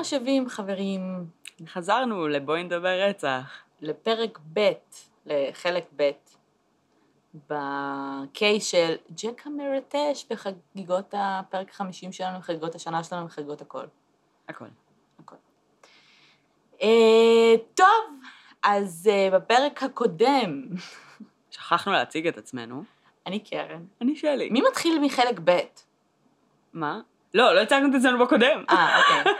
השבים, חברים, חזרנו לבואי נדבר רצח. לפרק ב', לחלק ב', בקייס של ג'ק המרטש בחגיגות הפרק 50 שלנו, בחגיגות השנה שלנו, בחגיגות הכל. הכל. הכל. אה, טוב, אז אה, בפרק הקודם, שכחנו להציג את עצמנו. אני קרן. אני שלי. מי מתחיל מחלק ב'? מה? לא, לא הצגנו את עצמנו בקודם. אה, אוקיי.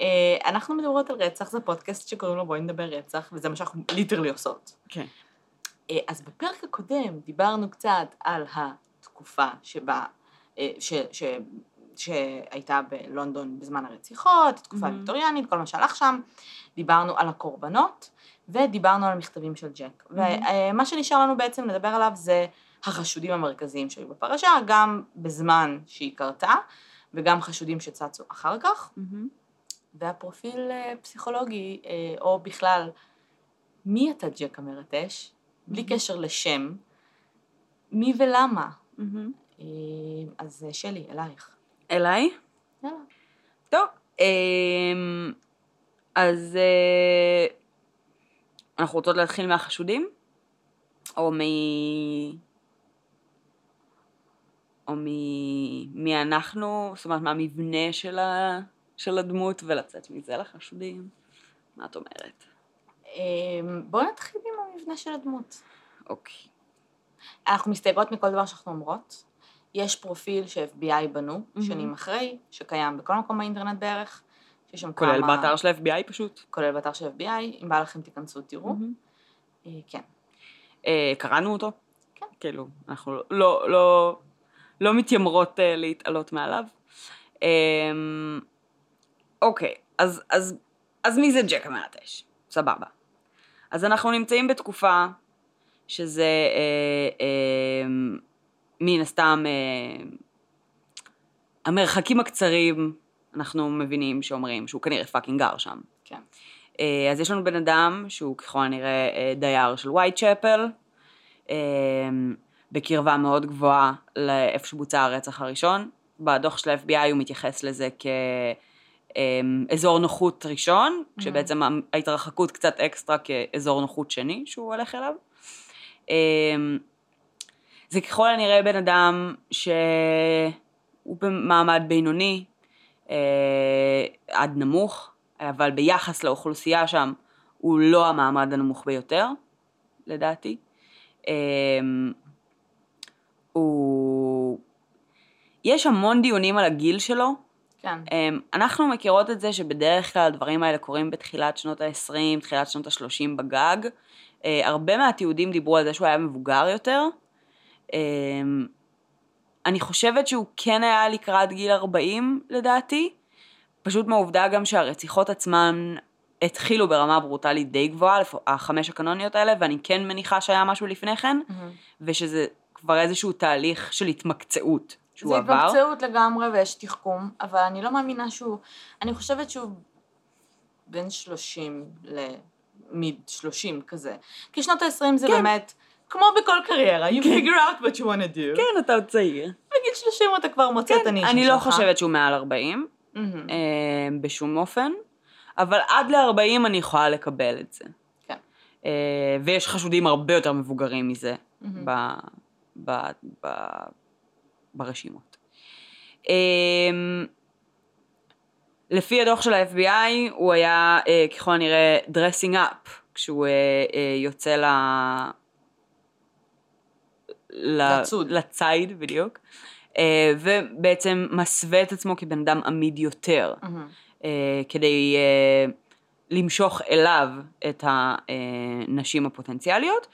אה, אנחנו מדברות על רצח, זה פודקאסט שקוראים לו בואי נדבר רצח, וזה מה שאנחנו ליטרלי עושות. כן. אה, אז בפרק הקודם דיברנו קצת על התקופה שבה, אה, ש, ש, שהייתה בלונדון בזמן הרציחות, התקופה Mhm. הוויקטוריאנית, כל מה שהלך שם, דיברנו על הקורבנות, ודיברנו על המכתבים של ג'ק. ומה שנשאר לנו בעצם לדבר עליו זה החשודים המרכזיים שהיו בפרשה, גם בזמן שהיא קרתה, וגם חשודים שצצו אחר כך. מהמם. והפרופיל אה, פסיכולוגי, אה, או בכלל, מי אתה ג'ק המרטש, בלי קשר לשם, מי ולמה. אה, אז שלי, אלייך. אליי? יאללה. טוב. אמ, אז אנחנו רוצות להתחיל מהחשודים? או מ... או מ... מי אנחנו? זאת אומרת, מהמבנה של, ה... של הדמות ולצאת מזה לחשודים? מה את אומרת? אה, בואו נתחיל עם המבנה של הדמות. אוקיי. אנחנו מסתייגות מכל דבר שאנחנו אומרות. יש פרופיל ש-FBI בנו, Mhm. שנים אחרי, שקיים בכל מקום באינטרנט בערך. שיש שם כולל כמה... באתר של ה-FBI פשוט. כולל באתר של FBI, אם בא לכם תיכנסו, תראו. אה, כן. אה, קראנו אותו. כן. כאילו, אנחנו לא, לא, לא, לא מתיימרות אה, להתעלות מעליו. אה, אוקיי, אז, אז, אז מי זה ג'ק המלטש? סבבה. אז אנחנו נמצאים בתקופה שזה אה, אה, מן הסתם אה, המרחקים הקצרים, אנחנו מבינים שאומרים שהוא כנראה fucking גר שם. כן. אה, אז יש לנו בן אדם שהוא ככל הנראה אה, דייר של Whitechapel, אה, בקרבה מאוד גבוהה לאיפה שבוצע הרצח הראשון. בדוח של ה-FBI הוא מתייחס לזה כאזור נוחות ראשון, כשבעצם ההתרחקות קצת אקסטרה כאזור נוחות שני שהוא הולך אליו. אה, זה ככל הנראה בן אדם שהוא במעמד בינוני אה, עד נמוך, אבל ביחס לאוכלוסייה שם הוא לא המעמד הנמוך ביותר, לדעתי. הוא... יש המון דיונים על הגיל שלו. כן. אה, אנחנו מכירות את זה שבדרך כלל הדברים האלה קורים בתחילת שנות ה-20, תחילת שנות ה-30 בגג. אה, הרבה מהתיעודים דיברו על זה שהוא היה מבוגר יותר. אה, אני חושבת שהוא כן היה לקראת גיל 40 לדעתי, פשוט מהעובדה גם שהרציחות עצמן התחילו ברמה ברוטלית די גבוהה, החמש הקנוניות האלה, ואני כן מניחה שהיה משהו לפני כן, מהמם. ושזה כבר איזשהו תהליך של התמקצעות שהוא זה עבר. התמקצעות לגמרי ויש תחכום, אבל אני לא מאמינה שהוא, אני חושבת שהוא בין 30 למיד 30 כזה. כי שנות ה-20 זה כן. באמת, כמו בכל קריירה, you figure out what you want to do. כן, אתה עוד צעיר. בגיל 30 אתה כבר מוצא את הנישה שלך. אני לא חושבת שהוא מעל 40, מהמם. אה, בשום אופן, אבל עד ל-40 אני יכולה לקבל את זה. כן. אה, ויש חשודים הרבה יותר מבוגרים מזה. ב, ב, ב, ברשימות. אה, לפי הדוח של ה-FBI הוא היה אה, ככל הנראה dressing up כשהוא אה, אה, יוצא ל... לצוד. לציד בדיוק, ובעצם מסווה את עצמו כבן אדם עמיד יותר. אה, כדי למשוך אליו את הנשים הפוטנציאליות.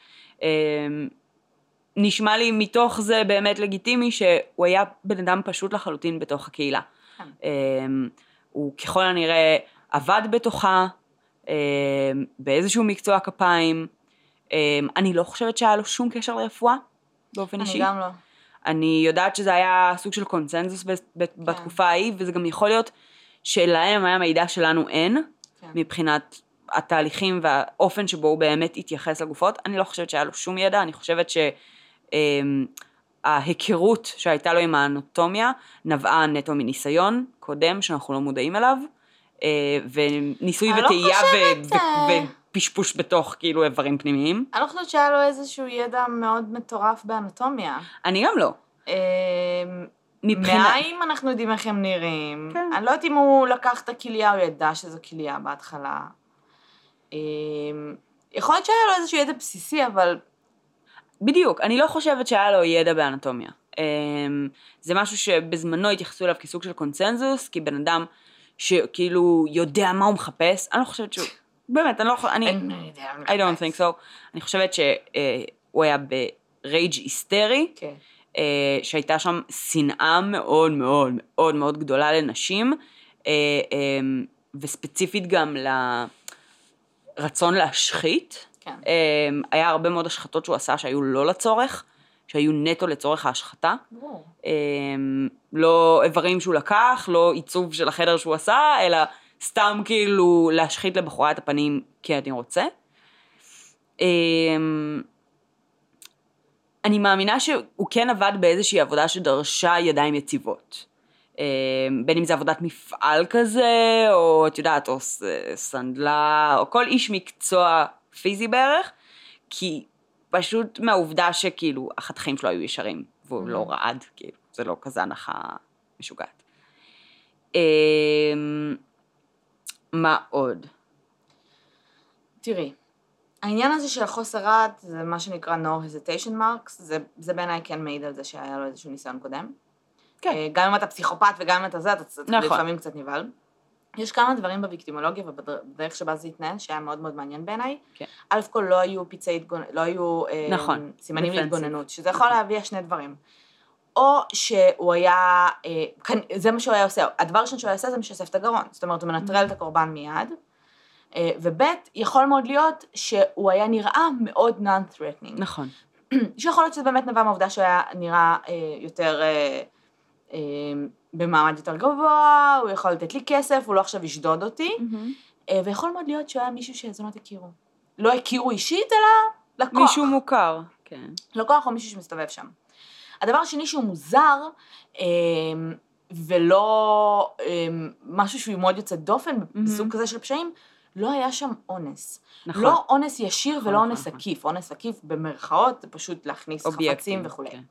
נשמע לי מתוך זה באמת לגיטימי שהוא היה בן אדם פשוט לחלוטין בתוך הקהילה. כן. אה, הוא ככל הנראה עבד בתוכה, אה, באיזשהו מקצוע כפיים. אה, אני לא חושבת שהיה לו שום קשר לרפואה באופן אישי. אני גם לא. אני יודעת שזה היה סוג של קונצנזוס כן. בתקופה ההיא, וזה גם יכול להיות שלהם היה מידע שלנו אין, כן. מבחינת התהליכים והאופן שבו הוא באמת התייחס לגופות. אני לא חושבת שהיה לו שום ידע, אני חושבת שההיכרות שהייתה לו עם האנטומיה נבעה נטו מניסיון קודם שאנחנו לא מודעים אליו, אה, וניסוי לא וטעייה אה. ופשפוש בתוך כאילו איברים פנימיים. אני לא חושבת שהיה לו איזשהו ידע מאוד מטורף באנטומיה. אני גם לא. אה, מבחינת... מעיים אנחנו יודעים איך הם נראים. כן. אני לא יודעת אם הוא לקח את הכליה, הוא ידע שזו כליה בהתחלה. אה, יכול להיות שהיה לו איזשהו ידע בסיסי, אבל בדיוק, אני לא חושבת שהיה לו ידע באנטומיה. אמ, זה משהו שבזמנו התייחסו אליו כסוג של קונצנזוס, כי בן אדם שכאילו יודע מה הוא מחפש, אני לא חושבת שהוא... באמת, אני לא חושבת... אני... I don't think so. אני חושבת שהוא היה ברייג' היסטרי, כן. אה, שהייתה שם שנאה מאוד מאוד מאוד מאוד גדולה לנשים, אה, אה, וספציפית גם לרצון להשחית. כן. אה, היה הרבה מאוד השחתות שהוא עשה שהיו לא לצורך, שהיו נטו לצורך ההשחתה. ברור. אה, לא איברים שהוא לקח, לא עיצוב של החדר שהוא עשה, אלא סתם כאילו להשחית לבחורה את הפנים כי אני רוצה. אה, אני מאמינה שהוא כן עבד באיזושהי עבודה שדרשה ידיים יציבות. בין אם זה עבודת מפעל כזה, או את יודעת, או סנדלה, או כל איש מקצוע פיזי בערך, כי פשוט מהעובדה שכאילו החתכים שלו היו ישרים, והוא לא רעד, כאילו, זה לא כזה הנחה משוגעת. אה, מה עוד? תראי, העניין הזה של החוסר רעד זה מה שנקרא no hesitation marks, זה, זה בעיניי כן מעיד על זה שהיה לו איזשהו ניסיון קודם. כן. אה, גם אם אתה פסיכופת וגם אם אתה זה, אתה נכון. לפעמים קצת נבהל. יש כמה דברים בוויקטימולוגיה ובדרך שבה זה התנהל שהיה מאוד מאוד מעניין בעיניי. כן. א' כל לא היו פצעי התגוננות, לא היו אה, נכון, סימנים defensive, להתגוננות, שזה יכול להביא שני דברים. או שהוא היה, אה, כאן- זה מה שהוא היה עושה, הדבר הראשון שהוא היה עושה זה משסף את הגרון, זאת אומרת הוא מנטרל את הקורבן מיד, אה, וב' יכול מאוד להיות שהוא היה נראה מאוד non-threatening. נכון. שיכול להיות שזה באמת נבע מהעובדה שהוא היה נראה אה, יותר, אה, אה, במעמד יותר גבוה, הוא יכול לתת לי כסף, הוא לא עכשיו ישדוד אותי, אה, ויכול מאוד להיות שהוא היה מישהו שהזונות הכירו. לא הכירו אישית, אלא לקוח. מישהו מוכר, כן. לקוח או מישהו שמסתובב שם. הדבר השני שהוא מוזר, אה, ולא אה, משהו שהוא מאוד יוצא דופן בסוג כזה של פשעים, לא היה שם אונס. נכון. לא אונס ישיר נכון, ולא נכון, אונס נכון. עקיף. אונס עקיף במרכאות זה פשוט להכניס אובייקטים. חפצים וכולי. כן.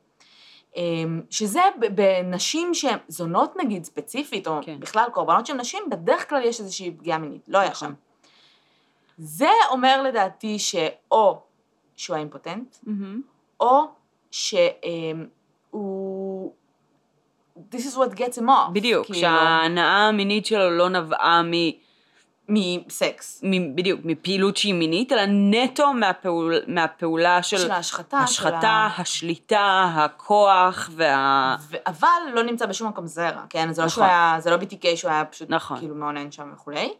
אמ, שזה בנשים שהן זונות נגיד ספציפית, או כן. בכלל קורבנות של נשים, בדרך כלל יש איזושהי פגיעה מינית, לא היה נכון. שם. זה אומר לדעתי שאו שהוא היה אימפוטנט, מהמם. או שהוא... This is what gets him off. בדיוק, כאילו, שההנאה המינית שלו לא נבעה מ... מסקס. מ- בדיוק, מפעילות שהיא מינית, אלא נטו מהפעול, מהפעולה של, של ההשחתה. של השחתה, ה- השליטה, הכוח וה... ו- אבל לא נמצא בשום מקום זרע, כן? זה לא נכון. שהוא היה, זה לא BTK שהוא היה פשוט נכון. כאילו מעונן שם וכולי.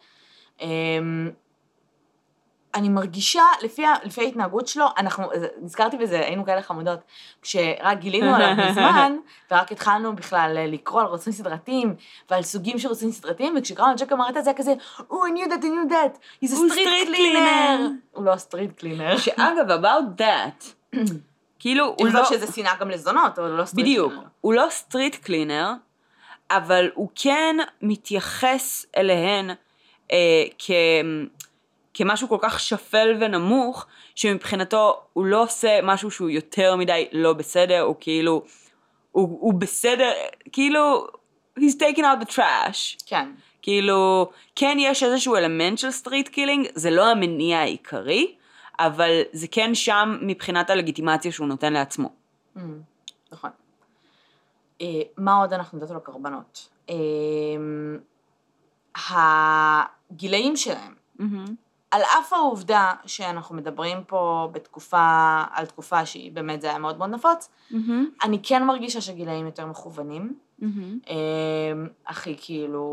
אני מרגישה, לפי, לפי ההתנהגות שלו, אנחנו, נזכרתי בזה, היינו כאלה חמודות, כשרק גילינו עליו מזמן, ורק התחלנו בכלל אה, לקרוא על רוצחים סדרתיים, ועל סוגים של רוצחים סדרתיים, וכשקראנו על ג'ק המרטש זה היה כזה, knew that, I knew that, he's a street street cleaner. cleaner. הוא לא street cleaner. שאגב, about that, כאילו, הוא לא... שזה שנאה גם לזונות, אבל הוא לא street בדיוק, cleaner. הוא לא street cleaner, אבל הוא כן מתייחס אליהן אה, כ... כמשהו כל כך שפל ונמוך, שמבחינתו הוא לא עושה משהו שהוא יותר מדי לא בסדר, הוא כאילו, הוא, הוא בסדר, כאילו, he's taking out the trash. כן. כאילו, כן יש איזשהו אלמנט של street cleaning, זה לא המניע העיקרי, אבל זה כן שם מבחינת הלגיטימציה שהוא נותן לעצמו. Mm, נכון. אה, מה עוד אנחנו יודעות על הקורבנות? אה, הגילאים שלהם, על אף העובדה שאנחנו מדברים פה בתקופה, על תקופה שהיא באמת זה היה מאוד מאוד נפוץ, אני כן מרגישה שגילאים יותר מכוונים. אה, הכי כאילו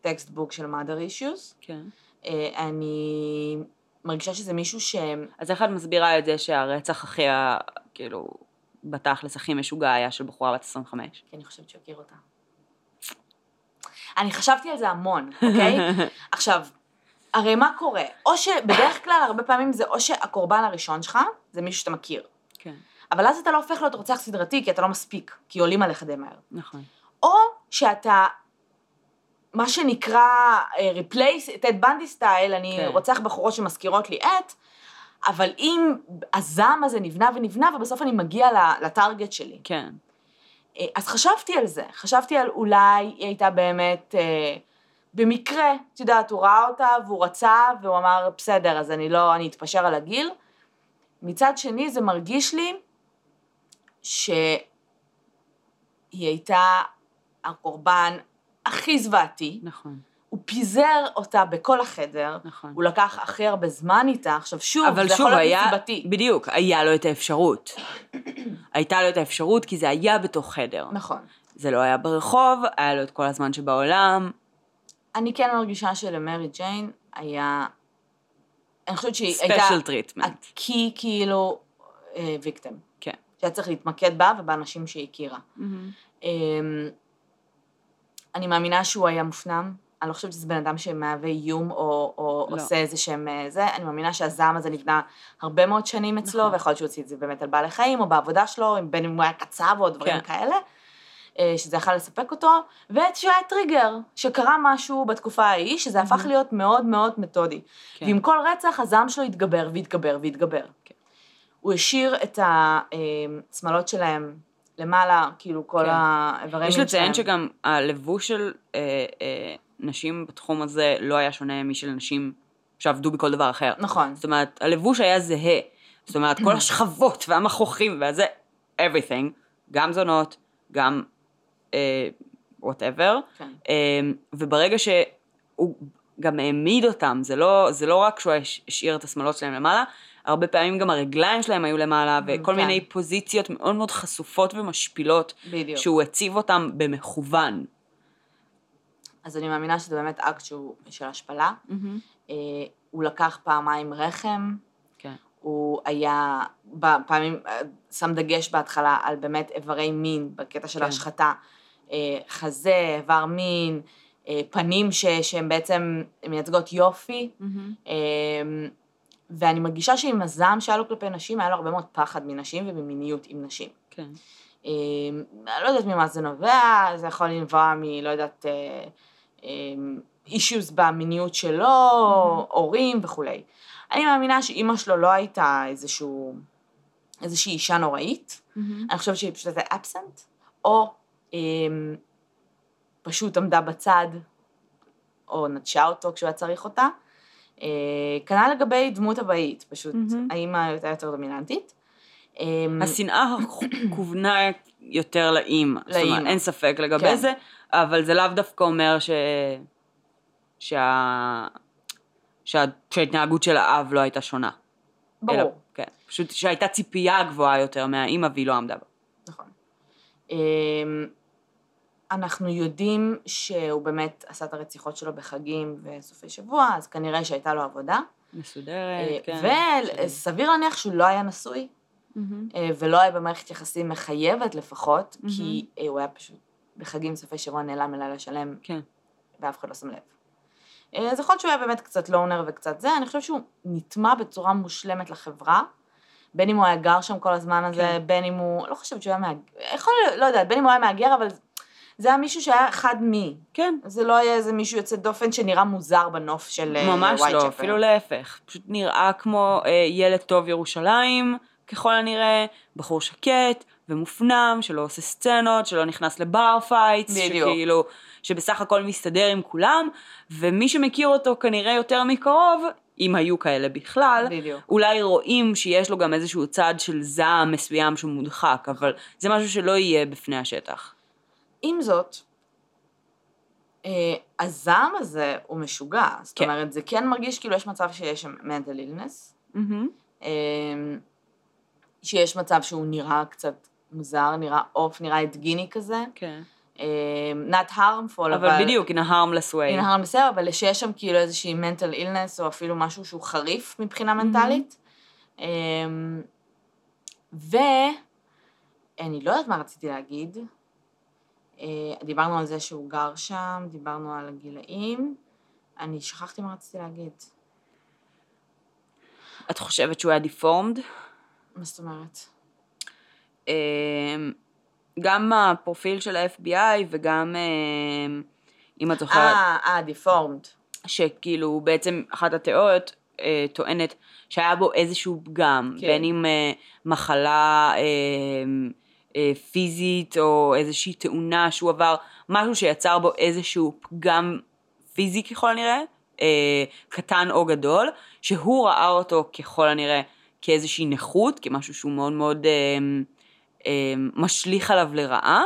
textbook של mother issues. כן. אה, אני מרגישה שזה מישהו ש... אז איך את מסבירה את זה שהרצח הכי, ה- כאילו, בתכלס הכי משוגע היה של בחורה בת 25? כי אני חושבת שהוא הכיר אותה. אני חשבתי על זה המון, אוקיי? עכשיו, הרי מה קורה? או שבדרך כלל, הרבה פעמים זה או שהקורבן הראשון שלך, זה מישהו שאתה מכיר. כן. אבל אז אתה לא הופך להיות רוצח סדרתי, כי אתה לא מספיק, כי עולים עליך די מהר. נכון. או שאתה מה שנקרא אה, replace, טד בנדי סטייל, אני כן. רוצח בחורות שמזכירות לי את, אבל אם הזעם הזה נבנה ונבנה, ובסוף אני מגיע לטארגט שלי. כן. אה, אז חשבתי על זה, חשבתי על אולי היא הייתה באמת, אה, במקרה, את יודעת, הוא ראה אותה והוא רצה, והוא אמר, בסדר, אז אני לא, אני אתפשר על הגיל. מצד שני, זה מרגיש לי שהיא הייתה הקורבן הכי זוועתי, נכון, הוא פיזר אותה בכל החדר, נכון. הוא לקח הכי הרבה זמן איתה, עכשיו שוב, אבל זה שוב, יכול להיות היה, נסיבתי. בדיוק, היה לו את האפשרות. הייתה לו את האפשרות כי זה היה בתוך חדר. נכון. זה לא היה ברחוב, היה לו את כל הזמן שבעולם. אני כן מרגישה שלמרי ג'יין היה, אני חושבת שהיא הייתה, special treatment. ה key כאילו victim, כן. שהיה צריך להתמקד בה ובאנשים שהיא הכירה. אמ, אני מאמינה שהוא היה מופנם, אני לא חושבת שזה בן אדם שמהווה איום או, או לא. עושה איזה שהם אה, זה, אני מאמינה שהזעם הזה נבנה הרבה מאוד שנים אצלו, נכון. ויכול להיות שהוא הוציא את זה באמת על בעלי חיים, או בעבודה שלו, בין אם הוא היה קצב או דברים כן. כאלה, אה, שזה יכול לספק אותו, ושהוא היה טריגר, שקרה משהו בתקופה ההיא, שזה הפך להיות מאוד מאוד מתודי. כן. ועם כל רצח הזעם שלו התגבר והתגבר והתגבר. כן. הוא השאיר את השמלות שלהם למעלה, כאילו כל כן. האיברי יש מין לציין שלהם. שגם הלבוש של אה, אה, נשים בתחום הזה לא היה שונה משל נשים שעבדו בכל דבר אחר. נכון. זאת אומרת, הלבוש היה זהה. זאת אומרת, כל השכבות והמכוחים והזה, everything, גם זונות, גם whatever. כן. וברגע שהוא גם העמיד אותם, זה לא, זה לא רק שהוא הש- השאיר את השמלות שלהם למעלה, הרבה פעמים גם הרגליים שלהם היו למעלה, וכל כן. מיני פוזיציות מאוד מאוד חשופות ומשפילות, בדיוק. שהוא הציב אותם במכוון. אז אני מאמינה שזה באמת אקט שהוא של השפלה. אה, הוא לקח פעמיים רחם, כן. הוא היה בפעמים, אה, שם דגש בהתחלה על באמת איברי מין, בקטע של כן. ההשחתה. אה, חזה, איבר מין, אה, פנים ש, שהן בעצם מייצגות יופי. אה, ואני מרגישה שעם הזעם שהיה לו כלפי נשים, היה לו הרבה מאוד פחד מנשים וממיניות עם נשים. כן. אה, אני לא יודעת ממה זה נובע, זה יכול לנבוע מ... לא יודעת, אישיוז במיניות שלו, הורים וכולי. אני מאמינה שאימא שלו לא הייתה איזשהו, איזושהי אישה נוראית, אני חושבת שהיא פשוט הייתה אבסנט, או אמ, פשוט עמדה בצד, או נטשה אותו כשהוא היה צריך אותה. אה, כנ"ל לגבי דמות הבאית, פשוט. האימא הייתה יותר דומיננטית. אמ, השנאה כוונה יותר לאימא. זאת אומרת, לאימא. אין ספק לגבי כן. זה, אבל זה לאו דווקא אומר ש... שה... שה... שההתנהגות של האב לא הייתה שונה. אלא, ברור. כן. פשוט שהייתה ציפייה גבוהה יותר מהאימא והיא לא עמדה בה. נכון. אנחנו יודעים שהוא באמת עשה את הרציחות שלו בחגים וסופי שבוע, אז כנראה שהייתה לו עבודה. מסודרת, כן. וסביר להניח שהוא לא היה נשוי, מהמם. אה, ולא היה במערכת יחסים מחייבת לפחות, מהמם. כי אה, הוא היה פשוט בחגים סופי שבוע נעלם לילה שלם, כן. ואף אחד לא שם לב. אה, אז יכול להיות שהוא היה באמת קצת לונר וקצת זה, אני חושבת שהוא נטמע בצורה מושלמת לחברה, בין אם הוא היה גר שם כל הזמן הזה, כן. בין אם הוא, לא חושבת שהוא היה מהגר, יכול להיות, לא יודעת, בין אם הוא היה מהגר, אבל זה היה מישהו שהיה חד מי. כן. זה לא היה איזה מישהו יוצא דופן שנראה מוזר בנוף של אה, ממש לא, צ'פל. אפילו להפך. פשוט נראה כמו אה, ילד טוב ירושלים, ככל הנראה, בחור שקט ומופנם, שלא עושה סצנות, שלא נכנס ל bar fights, בדיוק. שכאילו, שבסך הכל מסתדר עם כולם, ומי שמכיר אותו כנראה יותר מקרוב, אם היו כאלה בכלל, בדיוק. אולי רואים שיש לו גם איזשהו צד של זעם מסוים שהוא מודחק, אבל זה משהו שלא יהיה בפני השטח. עם זאת, אה, הזעם הזה הוא משוגע, זאת כן. אומרת, זה כן מרגיש כאילו יש מצב שיש שם mental illness. אה, שיש מצב שהוא נראה קצת מוזר, נראה עוף, נראה אדגיני כזה, כן. אה, not harmful, אבל... אבל בדיוק, in a harmless way. הנה הרם בסדר, אבל שיש שם כאילו איזושהי mental illness, או אפילו משהו שהוא חריף מבחינה מנטלית. אמ, ואני לא יודעת מה רציתי להגיד. אה, דיברנו על זה שהוא גר שם, דיברנו על הגילאים. אני שכחתי מה רציתי להגיד. את חושבת שהוא היה דיפורמד? מה זאת אומרת? אמ, גם הפרופיל של ה-FBI וגם אמ, אם את זוכרת, אה, אה, דיפורמד. שכאילו בעצם אחת התיאוריות אה, טוענת שהיה בו איזשהו פגם, כן. בין אם אה, מחלה אה, פיזית או איזושהי תאונה שהוא עבר, משהו שיצר בו איזשהו פגם פיזי ככל הנראה, אה, קטן או גדול, שהוא ראה אותו ככל הנראה כאיזושהי נכות, כמשהו שהוא מאוד מאוד אה, אה, משליך עליו לרעה,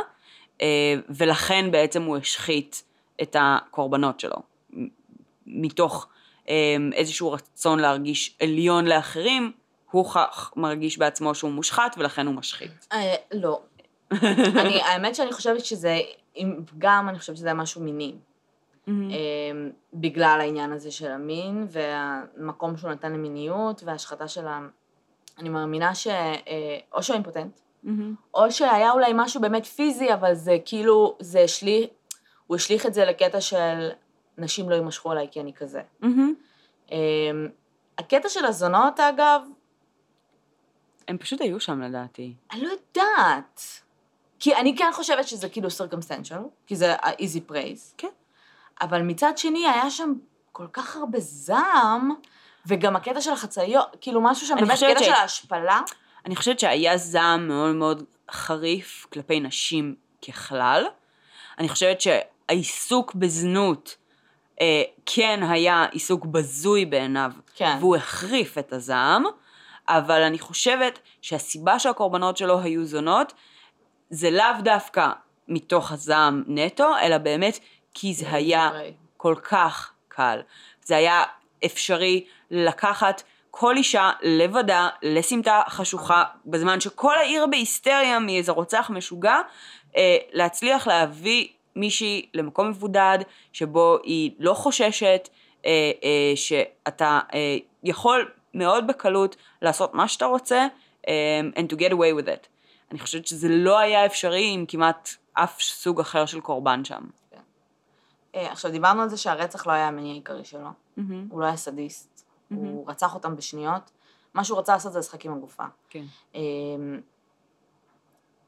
אה, ולכן בעצם הוא השחית את הקורבנות שלו. מתוך אה, איזשהו רצון להרגיש עליון לאחרים, הוא ח- מרגיש בעצמו שהוא מושחת ולכן הוא משחית. אה, לא. אני, האמת שאני חושבת שזה, גם אני חושבת שזה משהו מיני. אה, בגלל העניין הזה של המין, והמקום שהוא נתן למיניות, וההשחתה של ה... אני מאמינה ש... אה, או שהוא אימפוטנט, מהמם. או שהיה אולי משהו באמת פיזי, אבל זה כאילו, זה השליך, הוא השליך את זה לקטע של נשים לא יימשכו עליי כי אני כזה. מהמם. אה, הקטע של הזונות, אגב, הם פשוט היו שם לדעתי. אני לא יודעת. כי אני כן חושבת שזה כאילו circumstantial, כי זה ה-easy praise. כן. אבל מצד שני, היה שם כל כך הרבה זעם, וגם הקטע של החצאיות, כאילו משהו שם, באמת קטע ש- של ההשפלה. אני חושבת שהיה זעם מאוד מאוד חריף כלפי נשים ככלל. אני חושבת שהעיסוק בזנות אה, כן היה עיסוק בזוי בעיניו, כן. והוא החריף את הזעם, אבל אני חושבת שהסיבה שהקורבנות שלו היו זונות, זה לאו דווקא מתוך הזעם נטו, אלא באמת כי זה היה. כל כך קל. זה היה אפשרי לקחת כל אישה לבדה לסמטה חשוכה, בזמן שכל העיר בהיסטריה מאיזה רוצח משוגע, אה, להצליח להביא מישהי למקום מבודד, שבו היא לא חוששת, אה, אה, שאתה יכול מאוד בקלות לעשות מה שאתה רוצה, אה, and to get away with it. אני חושבת שזה לא היה אפשרי עם כמעט אף סוג אחר של קורבן שם. אה, עכשיו, דיברנו על זה שהרצח לא היה המניע העיקרי שלו. מהמם. הוא לא היה סדיסט. מהמם. הוא רצח אותם בשניות. מה שהוא רצה לעשות זה לשחק עם הגופה. כן. אמ,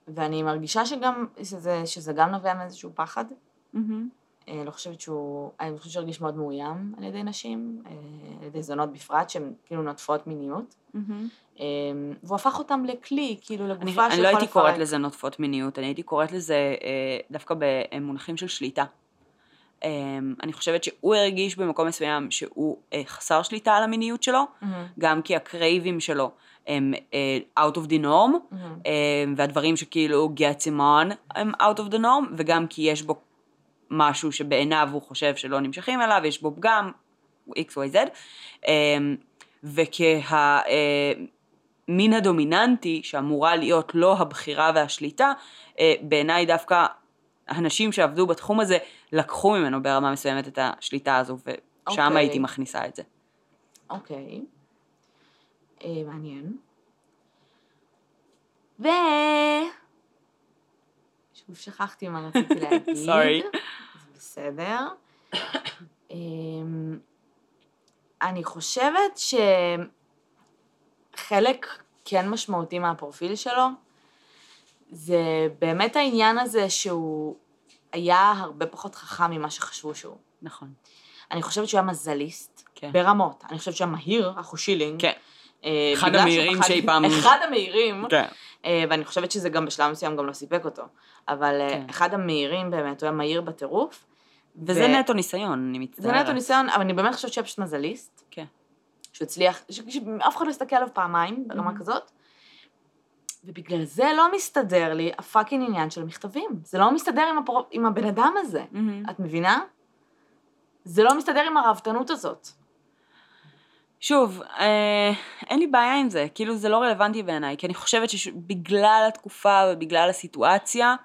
ואני מרגישה שגם, שזה, שזה גם נובע מאיזשהו פחד. מהמם. אה, לא חושבת שהוא, אני חושבת שהוא הרגיש מאוד מאוים על ידי נשים, אה, על ידי זונות בפרט, שהן כאילו נוטפות מיניות. מהמם. אמ, והוא הפך אותם לכלי, כאילו אני, לגופה אני שיכול לא הייתי לפרק. קוראת לזה נוטפות מיניות, אני הייתי קוראת לזה אה, דווקא במונחים של שליטה. אה, אני חושבת שהוא הרגיש במקום מסוים שהוא חסר שליטה על המיניות שלו, מהמם, גם כי הקרייבים שלו הם out of the norm, מהמם. אה, והדברים שכאילו gets him on הם out of the norm, וגם כי יש בו משהו שבעיניו הוא חושב שלא נמשכים אליו, יש בו פגם, XYZ, אה, וכהמין הדומיננטי, שאמורה להיות לא הבחירה והשליטה, אה, בעיניי דווקא הנשים שעבדו בתחום הזה לקחו ממנו ברמה מסוימת את השליטה הזו, ושם אוקיי. הייתי מכניסה את זה. אוקיי. אה, מעניין. ו... שוב שכחתי מה רציתי להגיד. Sorry. זה בסדר. אמ, אני חושבת שחלק כן משמעותי מהפרופיל שלו, זה באמת העניין הזה שהוא היה הרבה פחות חכם ממה שחשבו שהוא. נכון. אני חושבת שהוא היה מזליסט, כן. ברמות. אני חושבת שהוא היה מהיר, החושילינג. כן. אה, אחד המהירים שאי פעם- אחד המהירים, כן. אה, ואני חושבת שזה גם בשלב מסוים גם לא סיפק אותו. אבל אה, כן. אחד המהירים באמת, הוא היה מהיר בטירוף. וזה ו- נטו ניסיון, אני מצטערת. זה נטו ניסיון, אבל אני באמת חושבת שהוא היה פשוט מזליסט. כן. שהוא הצליח, ש- שאף אחד לא הסתכל עליו פעמיים ברמה Mhm. כזאת. ובגלל זה לא מסתדר לי הפאקינג עניין של המכתבים. זה לא מסתדר עם, הפר... עם הבן אדם הזה. מהמם. את מבינה? זה לא מסתדר עם הראוותנות הזאת. שוב, אה, אין לי בעיה עם זה, כאילו זה לא רלוונטי בעיניי, כי אני חושבת שבגלל התקופה ובגלל הסיטואציה,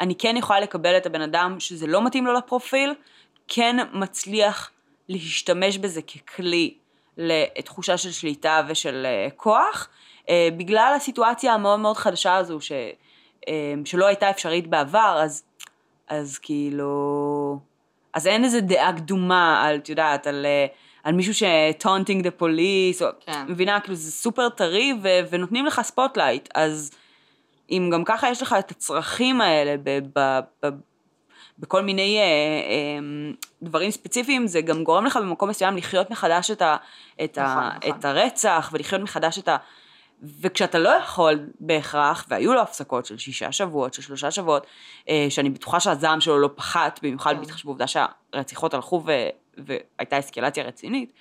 אני כן יכולה לקבל את הבן אדם שזה לא מתאים לו לפרופיל, כן מצליח להשתמש בזה ככלי לתחושה של שליטה ושל אה, כוח, אה, בגלל הסיטואציה המאוד מאוד חדשה הזו ש, אה, שלא הייתה אפשרית בעבר, אז, אז כאילו... אז אין איזה דעה קדומה על, את יודעת, על, אה, על מישהו the police, או, כן. מבינה, כאילו זה סופר טרי ו- ונותנים לך spotlight, אז אם גם ככה יש לך את הצרכים האלה ב- ב- ב- בכל מיני אה, אה, דברים ספציפיים, זה גם גורם לך במקום מסוים לחיות מחדש את, ה, את, נכון, ה, נכון. את הרצח, ולחיות מחדש את ה... וכשאתה לא יכול בהכרח, והיו לו הפסקות של שישה שבועות, של שלושה שבועות, אה, שאני בטוחה שהזעם שלו לא פחת, במיוחד כן. בהתחשב בעובדה שהרציחות הלכו והייתה אסקלציה רצינית,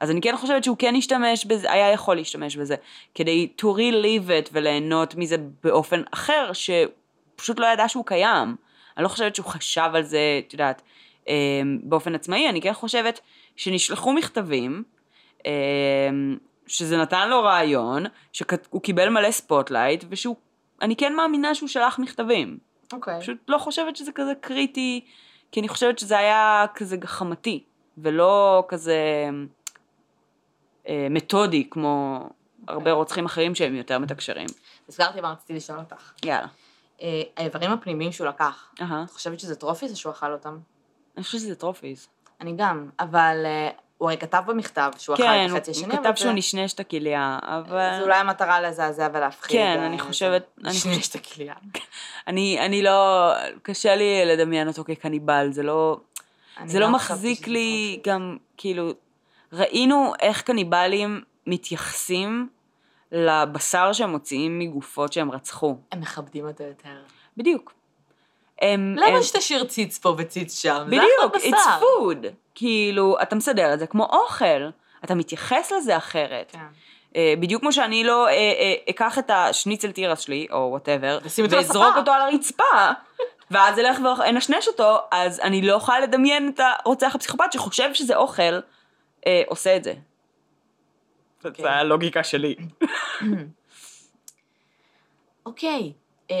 אז אני כן חושבת שהוא כן השתמש בזה, היה יכול להשתמש בזה, כדי to relive it וליהנות מזה באופן אחר, שפשוט לא ידע שהוא קיים. אני לא חושבת שהוא חשב על זה, את יודעת, אה, באופן עצמאי, אני כן חושבת שנשלחו מכתבים, אה, שזה נתן לו רעיון, שהוא קיבל מלא spotlight, ושהוא, אני כן מאמינה שהוא שלח מכתבים. אוקיי. פשוט לא חושבת שזה כזה קריטי, כי אני חושבת שזה היה כזה גחמתי, ולא כזה אה, מתודי כמו הרבה רוצחים אחרים שהם יותר מתקשרים. הזכרתי מה רציתי לשאול אותך. יאללה. אה, האיברים הפנימיים שהוא לקח. את חושבת שזה trophies או שהוא אכל אותם? אני חושבת שזה trophies. אני גם, אבל אה, הוא הרי כתב במכתב שהוא כן, את הוא החצי השני, הוא כתב זה- שהוא נשנש את הכליה, אבל... זה אולי המטרה לזעזע ולהפחיד. כן, אני חושבת- נשנש את הכליה. אני, אני לא... קשה לי לדמיין אותו כקניבל, זה לא... זה לא חשבתי מחזיק לי. גם, כאילו... ראינו איך קניבלים מתייחסים לבשר שהם מוציאים מגופות שהם רצחו. הם מכבדים אותו יותר. בדיוק. הם... למה הם- שתשאיר ציץ פה וציץ שם? בדיוק, it's food. כאילו, אתה מסדר את זה כמו אוכל, אתה מתייחס לזה אחרת. כן. אה, בדיוק כמו שאני לא אה, אה, אקח את השניצל תירס שלי, או וואטאבר, ואזרוק. אותו על הרצפה, ואז אלך ואנשנש אותו, אז אני לא יכולה לדמיין את הרוצח הפסיכופת שחושב שזה אוכל, אה, עושה את זה. אוקיי. זה הלוגיקה שלי. אוקיי, אה,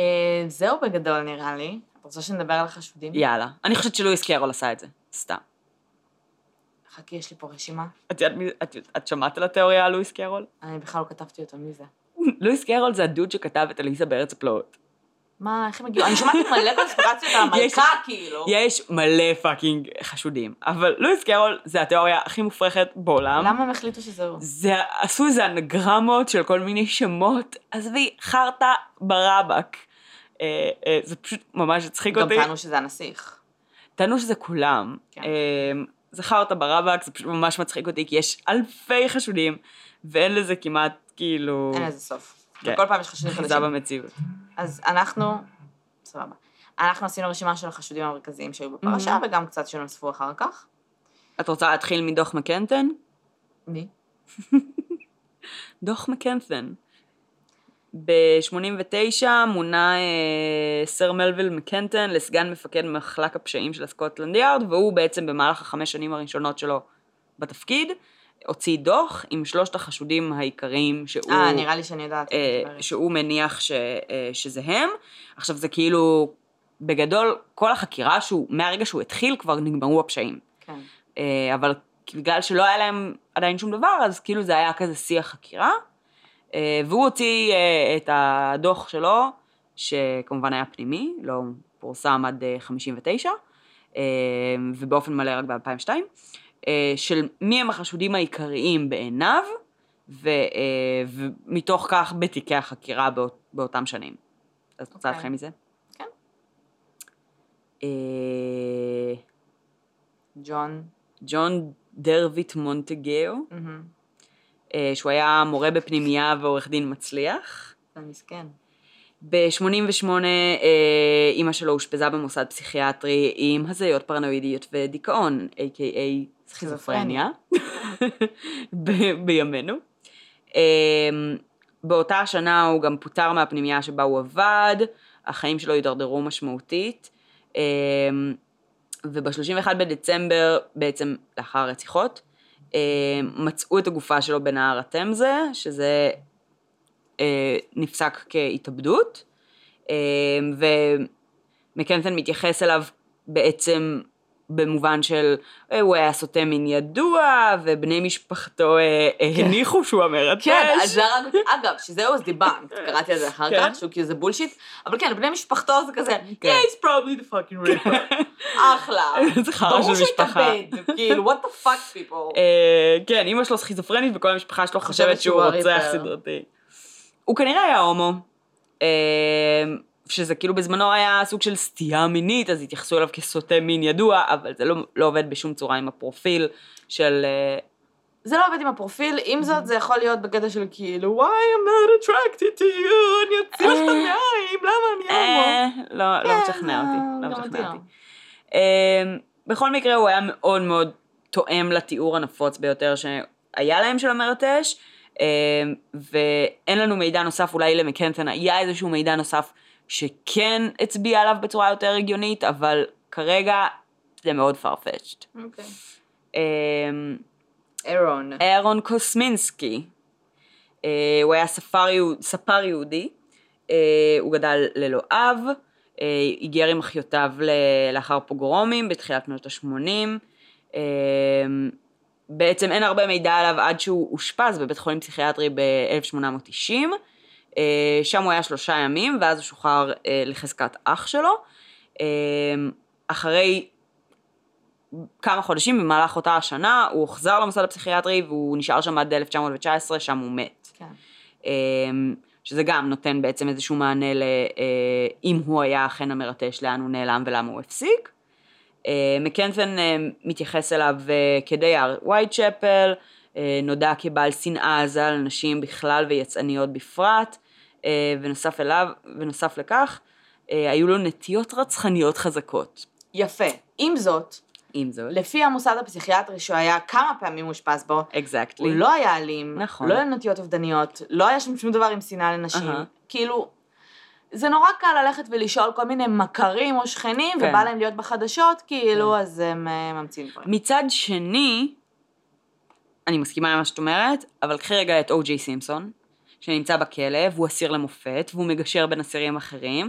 זהו בגדול נראה לי. את רוצה שנדבר על החשודים? יאללה. אני חושבת שלואיס קרול עשה את זה, סתם. חכי, יש לי פה רשימה. את, מי- את, את שמעת על התיאוריה על לואיס קרול? אני בכלל לא כתבתי אותה, מי זה? לואיס קרול זה הדוד שכתב את אליסה בארץ הפלאות. מה, איך הם הגיעו? אני שומעת מלא קונספירציות על המלכה, כאילו. יש מלא fucking חשודים, אבל לואיס קרול זה התיאוריה הכי מופרכת בעולם. למה הם החליטו שזהו? זה, עשו איזה אנגרמות של כל מיני שמות, עזבי, חרטא ברבק. אה, אה, זה פשוט ממש הצחיק גם אותי. טענו שזה הנסיך. טענו שזה כולם. כן. אה, זה חרטא ברבק, זה פשוט ממש מצחיק אותי, כי יש אלפי חשודים, ואין לזה כמעט, כאילו... אין לזה סוף. כן. וכל פעם יש חשודים חדשים. במציאות. אז אנחנו, סבבה. אנחנו עשינו רשימה של החשודים המרכזיים שהיו בפרשה, מהמם. וגם קצת שנוספו אחר כך. את רוצה להתחיל מדוח מקנטן? מי? דוח מקנת'ן. ב-89 מונה אה, סר מלוויל מקנטן לסגן מפקד מחלק הפשעים של הסקוטלנד יארד, והוא בעצם במהלך החמש שנים הראשונות שלו בתפקיד, הוציא דוח עם שלושת החשודים העיקריים שהוא, אה, נראה לי שאני יודעת. אה. שהוא מניח ש, אה, שזה הם. עכשיו זה כאילו, בגדול, כל החקירה שהוא, מהרגע שהוא התחיל כבר נגמרו הפשעים. כן. אה, אבל בגלל שלא היה להם עדיין שום דבר, אז כאילו זה היה כזה שיח חקירה. אה, והוא הוציא אה, את הדוח שלו, שכמובן היה פנימי, לא פורסם עד אה, 59, אה, ובאופן מלא רק ב-2002, אה, של מי הם החשודים העיקריים בעיניו, ו, ומתוך כך בתיקי החקירה באות, באותם שנים. אז את רוצה אוקיי. להתחיל מזה? כן. ג'ון. ג'ון דרוויט מונטגאו. אה, שהוא היה מורה בפנימייה ועורך דין מצליח. מסכן. ב-88 אימא שלו אושפזה במוסד פסיכיאטרי עם הזיות פרנואידיות ודיכאון, a.k.a. סכיזופרניה, בימינו. אה, באותה השנה הוא גם פוטר מהפנימייה שבה הוא עבד, החיים שלו הידרדרו משמעותית, אה, וב-31 בדצמבר, בעצם לאחר הרציחות, אה, מצאו את הגופה שלו בנהר התמזה, שזה אה, נפסק כהתאבדות, אה, ומקנטון מתייחס אליו בעצם במובן של אה, הוא היה סוטה מין ידוע, ובני משפחתו אה, אה, כן. הניחו שהוא המרצש. כן, אז זה אותי. אגב, שזהו אז דיבנק, קראתי על זה אחר כן. כך, שהוא כאילו זה בולשיט, אבל כן, בני משפחתו זה כזה, כן. yeah, he's probably the fucking ripper. אחלה. זה חרא ברור של משפחה. שהוא התאבד, כאילו, what the fuck people. כן, אימא שלו סכיזופרנית וכל המשפחה שלו חושבת שהוא רוצח. סדרתי. הוא כנראה היה הומו, שזה כאילו בזמנו היה סוג של סטייה מינית, אז התייחסו אליו כסוטה מין ידוע, אבל זה לא, לא עובד בשום צורה עם הפרופיל של... אה, זה לא עובד עם הפרופיל, עם זאת זה יכול להיות בקטע של כאילו, why I'm not attracted to you, אני אוציא לך את אה. המעיים, למה אני הומו? אה, לא, לא כן, משכנע אותי, לא, לא משכנע אותי בכל מקרה הוא היה מאוד מאוד תואם לתיאור הנפוץ ביותר שהיה להם של המרטש, ואין לנו מידע נוסף, אולי למקנתן היה איזשהו מידע נוסף שכן הצביע עליו בצורה יותר הגיונית, אבל כרגע זה מאוד farfetched. אוקיי. אה, אירון. אהרון קוסמינסקי. אה, הוא היה ספר, ספר יהודי, אה, הוא גדל ללא אב, אה, היגר עם אחיותיו לאחר פוגרומים בתחילת שנות ה-80. בעצם אין הרבה מידע עליו עד שהוא אושפז בבית חולים פסיכיאטרי ב-1890. אה, שם הוא היה שלושה ימים, ואז הוא שוחרר אה, לחזקת אח שלו. אה, אחרי כמה חודשים במהלך אותה השנה, הוא הוחזר למוסד הפסיכיאטרי והוא נשאר שם עד 1919, שם הוא מת. כן. שזה גם נותן בעצם איזשהו מענה ל... אה, אם הוא היה אכן המרטש, לאן הוא נעלם ולמה הוא הפסיק. מקנפן מתייחס אליו כדייר וייטשפל, אה, נודע כבעל שנאה עזה על נשים בכלל ויצאניות בפרט, אה, ונוסף אליו, ונוסף לכך, אה, היו לו נטיות רצחניות חזקות. יפה. עם זאת, עם זאת, לפי המוסד הפסיכיאטרי שהוא היה כמה פעמים מאושפז בו, אקזקטלי. הוא לא היה אלים, נכון. לא היה נטיות אובדניות, לא היה שם שום דבר עם שנאה לנשים. אהה. כאילו, זה נורא קל ללכת ולשאול כל מיני מכרים או שכנים, כן. ובא להם להיות בחדשות, כאילו, אז הם אה, ממציאים דברים. מצד שני, אני מסכימה עם מה שאת אומרת, אבל קחי רגע את או.ג'יי סימפסון, שנמצא בכלא, והוא אסיר למופת, והוא מגשר בין אסירים אחרים,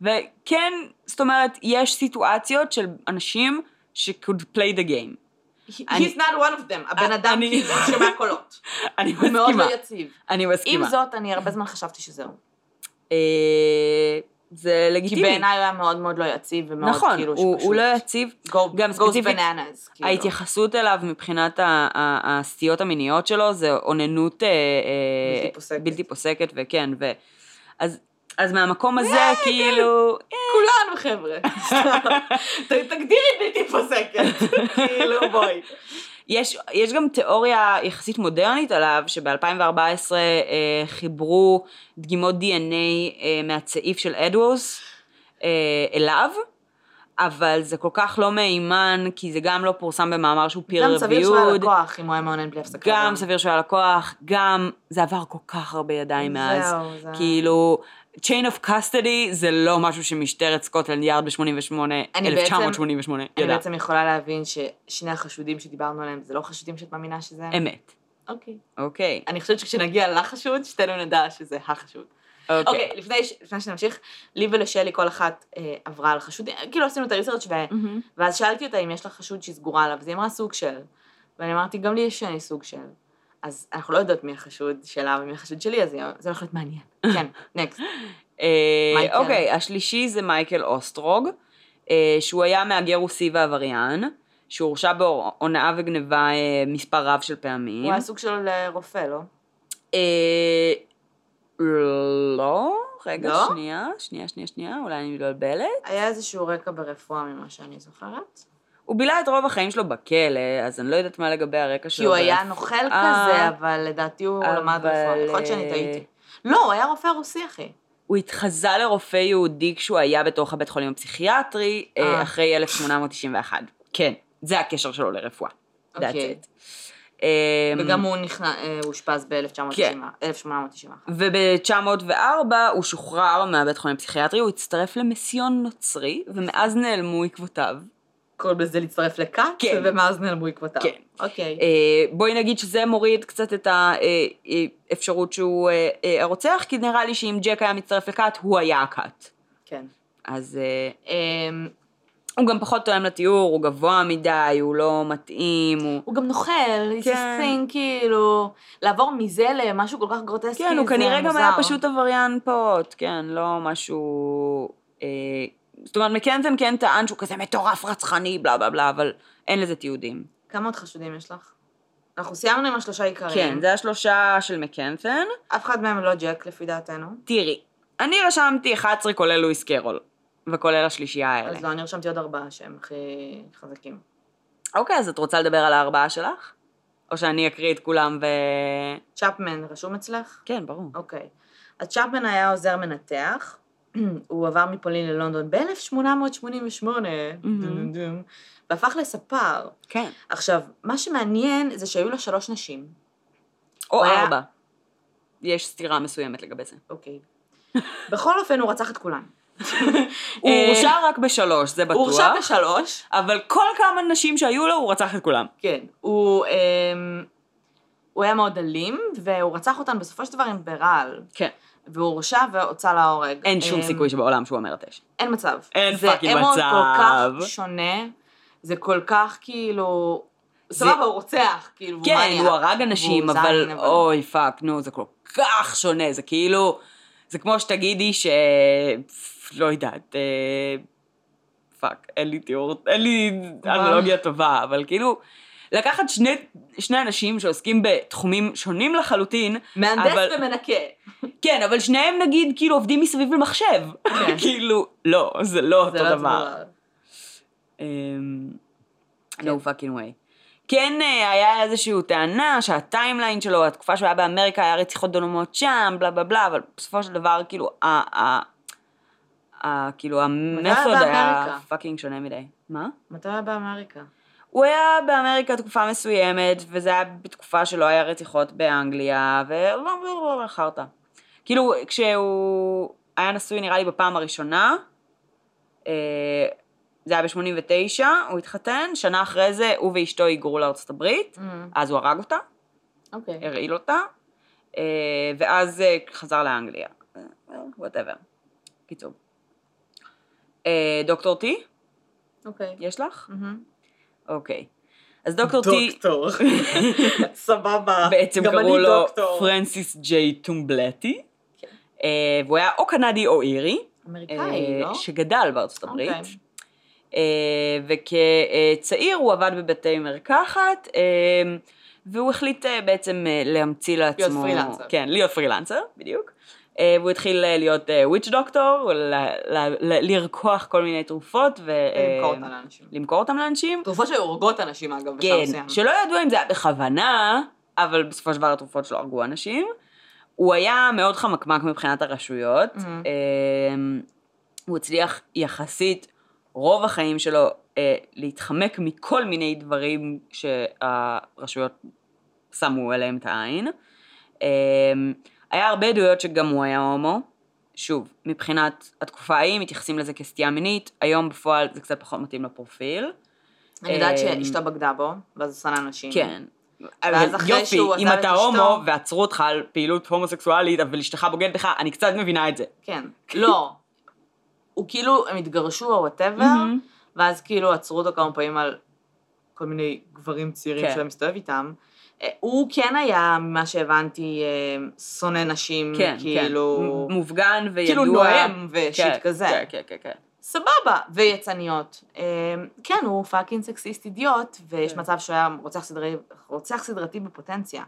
וכן, זאת אומרת, יש סיטואציות של אנשים ש- could play the game. He's not one of them, הבן אדם כאילו שומע קולות. אני הוא מאוד מסכימה, לא יציב. אני עם מסכימה. זאת, אני הרבה זמן חשבתי שזהו. אה, זה כי לגיטימי. בעיניי הוא היה מאוד מאוד לא יציב, ומאוד נכון, כאילו הוא, הוא לא יציב. go, גם ספציפית, bananas. כאילו. ההתייחסות אליו מבחינת הסטיות המיניות שלו זה אוננות אה, אה, בלתי פוסקת. בלתי פוסקת, וכן, ו... אז, אז מהמקום הזה, כן. כאילו, כולנו חבר'ה. תגדירי בלתי פוסקת. כאילו בואי. יש, יש גם תיאוריה יחסית מודרנית עליו, שב-2014 אה, חיברו דגימות DNA אה, מהצעיף של אדווס אה, אליו, אבל זה כל כך לא מהימן, כי זה גם לא פורסם במאמר שהוא peer גם סביר שהוא היה reviewed. לקוח אם הוא היה מעונן בלי הפסקה. גם סביר שהוא היה לקוח, גם זה עבר כל כך הרבה ידיים מאז. זהו, זה- כאילו, chain of custody זה לא משהו שמשטרת סקוטלנד יארד ב-88, אני בעצם- 1988, אני ידע. בעצם יכולה להבין ששני החשודים שדיברנו עליהם זה לא חשודים שאת מאמינה שזה הם? אמת. אוקיי. אוקיי. אני חושבת שכשנגיע לחשוד, שתינו נדע שזה החשוד. אוקיי, לפני ש- לפני שנמשיך, לי ולשלי כל אחת אה, עברה על חשודים, כאילו עשינו את הריסרצ' ו... מהמם. ואז שאלתי אותה אם יש לה חשוד שהיא סגורה עליו, אז היא אמרה סוג של. ואני אמרתי, גם לי יש שני סוג של. אז אנחנו לא יודעות מי החשוד שלה ומי החשוד שלי, אז זה הולך להיות מעניין. כן, נקסט. אה. אוקיי, השלישי זה מייקל אוסטרוג, אה, שהוא היה מהגר רוסי ועבריין, שהוא הורשע בהונאה וגניבה אה, מספר רב של פעמים. הוא היה סוג של רופא, לא? לא, רגע, לא? שנייה, שנייה, שנייה, שנייה, אולי אני מתבלבלת. היה איזשהו רקע ברפואה ממה שאני זוכרת. הוא בילה את רוב החיים שלו בכלא, אז אני לא יודעת מה לגבי הרקע שלו. כי הוא היה. נוכל כזה, אבל לדעתי הוא למד אבל, רפואה. יכול להיות שאני אה, טעיתי. לא, הוא היה רופא רוסי, אחי. הוא התחזה לרופא יהודי כשהוא היה בתוך הבית חולים הפסיכיאטרי, אה, אה. אחרי 1891. כן, זה הקשר שלו לרפואה. אוקיי. אה, וגם אה, הוא אושפז כן. ב-1891. וב-904 הוא שוחרר מהבית חולים הפסיכיאטרי, הוא הצטרף למיסיון נוצרי, ומאז נעלמו עקבותיו. קוראים לזה להצטרף לכת, כן. ומאז נעלמו עקבותיו. כן. אוקיי. אה, בואי נגיד שזה מוריד קצת את האפשרות שהוא אה, אה, הרוצח, כי נראה לי שאם ג'ק היה מצטרף לכת, הוא היה הכת. כן. אז אה, אמ, הוא גם פחות תואם לתיאור, הוא גבוה מדי, הוא לא מתאים, הוא... הוא גם נוכל, כן. thing, כאילו, לעבור מזה למשהו כל כך גרוטסקי, כן, הוא כנראה גם. היה פשוט עבריין פעוט, כן, לא משהו... אה, זאת אומרת, מקנזן כן טען שהוא כזה מטורף רצחני, בלה בלה בלה, אבל אין לזה תיעודים. כמה עוד חשודים יש לך? אנחנו סיימנו עם השלושה עיקריים. כן, זה השלושה של מקנזן. אף אחד מהם לא ג'ק, לפי דעתנו. תראי, אני רשמתי 11 כולל לואיס קרול, וכולל השלישייה האלה. אז לא, אני רשמתי עוד ארבעה שהם הכי חזקים. אוקיי, אז את רוצה לדבר על הארבעה שלך? או שאני אקריא את כולם ו... צ'פמן רשום אצלך? כן, ברור. אוקיי. אז צ'פמן היה עוזר מנתח, הוא עבר מפולין ללונדון ב-1888, והפך לספר. כן. עכשיו, מה שמעניין זה שהיו לו שלוש נשים. או ארבע. יש סתירה מסוימת לגבי זה. אוקיי. בכל אופן, הוא רצח את כולן. הוא אה, הורשע רק בשלוש, זה בטוח. הוא הורשע בשלוש, אבל כל כמה נשים שהיו לו, הוא רצח את כולם. כן. הוא, אמ, הוא היה מאוד אלים, והוא רצח אותן בסופו של דבר עם ברעל. כן. והוא הורשע והוצא להורג. אין שום אמ, סיכוי שבעולם שהוא אומר תשע. אין מצב. אין זה פאקינג אמון כל מצב. כך שונה, זה כל כך כאילו... זה- סבבה, הוא רוצח, כאילו, כן, מניאק, הוא הרג אנשים, אבל אוי fuck, נו, זה כל כך שונה, זה כאילו, זה כמו שתגידי ש... לא יודעת, אה, fuck, אין לי תיאור, אין לי אנלוגיה טובה, אבל כאילו, לקחת שני, שני אנשים שעוסקים בתחומים שונים לחלוטין, מהנדס אבל- ומנקה. כן, אבל שניהם נגיד כאילו עובדים מסביב למחשב. כן. כאילו, לא, זה לא זה אותו לא דבר. אמ, כן. no fucking way. כן אה, היה איזושהי טענה שה timeline שלו, התקופה שהוא היה באמריקה, היה רציחות דומות שם, בלה בלה בלה, אבל בסופו של דבר, כאילו, ה... ה... ה... כאילו, ה method היה? fucking שונה מדי. מה? מתי היה באמריקה? הוא היה באמריקה תקופה מסוימת, וזה היה בתקופה שלא היה רציחות באנגליה, ו... חרטא. כאילו, כשהוא היה נשוי נראה לי בפעם הראשונה, אה, זה היה ב-89, הוא התחתן, שנה אחרי זה הוא ואשתו היגרו לארצות הברית, אז הוא הרג אותה, אוקיי. הרעיל אותה, אה, ואז אה, חזר לאנגליה. whatever. קיצור. דוקטור טי, אוקיי. יש לך? מהמם. אוקיי. אז דוקטור טי, דוקטור. סבבה. בעצם קראו לו דוקטור. פרנסיס ג'יי טומבלטי, כן. אה, והוא היה או קנדי או אירי, אמריקאי, אה, לא? שגדל בארצות הברית. אוקיי. אה, וכצעיר הוא עבד בבתי מרקחת, אה, והוא החליט בעצם להמציא לעצמו... פרילנסר. כן, להיות פרילנסר, בדיוק. אה, והוא התחיל אה, להיות וויץ' דוקטור, לרקוח כל מיני תרופות, ו... למכור אה, אותה לאנשים. למכור אותם לאנשים. תרופות שהורגות אנשים, אגב, בשלב כן. שלא ידעו אם זה היה בכוונה, אבל בסופו של דבר התרופות שלו הרגו אנשים. הוא היה מאוד חמקמק מבחינת הרשויות. מהמם. אמ, הוא הצליח יחסית רוב החיים שלו אה, להתחמק מכל מיני דברים שהרשויות שמו אליהם את העין. אמ, היה הרבה עדויות שגם הוא היה הומו. שוב, מבחינת התקופה ההיא מתייחסים לזה כסטייה מינית, היום בפועל זה קצת פחות מתאים לפרופיל. אני יודעת אמ, שאשתו בגדה בו, ואז הוא שנא נשים. כן. ואז אחרי יופי, שהוא אם עזב את אתה אשתו- הומו ועצרו אותך על פעילות הומוסקסואלית, אבל אשתך בוגדת בך, אני קצת מבינה את זה. כן. לא. הוא כאילו, הם התגרשו או whatever. ואז כאילו עצרו אותו כמה פעמים על כל מיני גברים צעירים כן. שהוא מסתובב איתם. אה, הוא כן היה, ממה שהבנתי, אה, שונא נשים, כן, כאילו... כן. מופגן וידוע. כאילו נואם ו shit כן, כזה. כן, כן, כן, כן. סבבה, ויצניות. אה, כן, הוא fucking סקסיסט אידיוט, ויש כן. מצב שהוא היה רוצח סדרי- רוצח סדרתי בפוטנציה.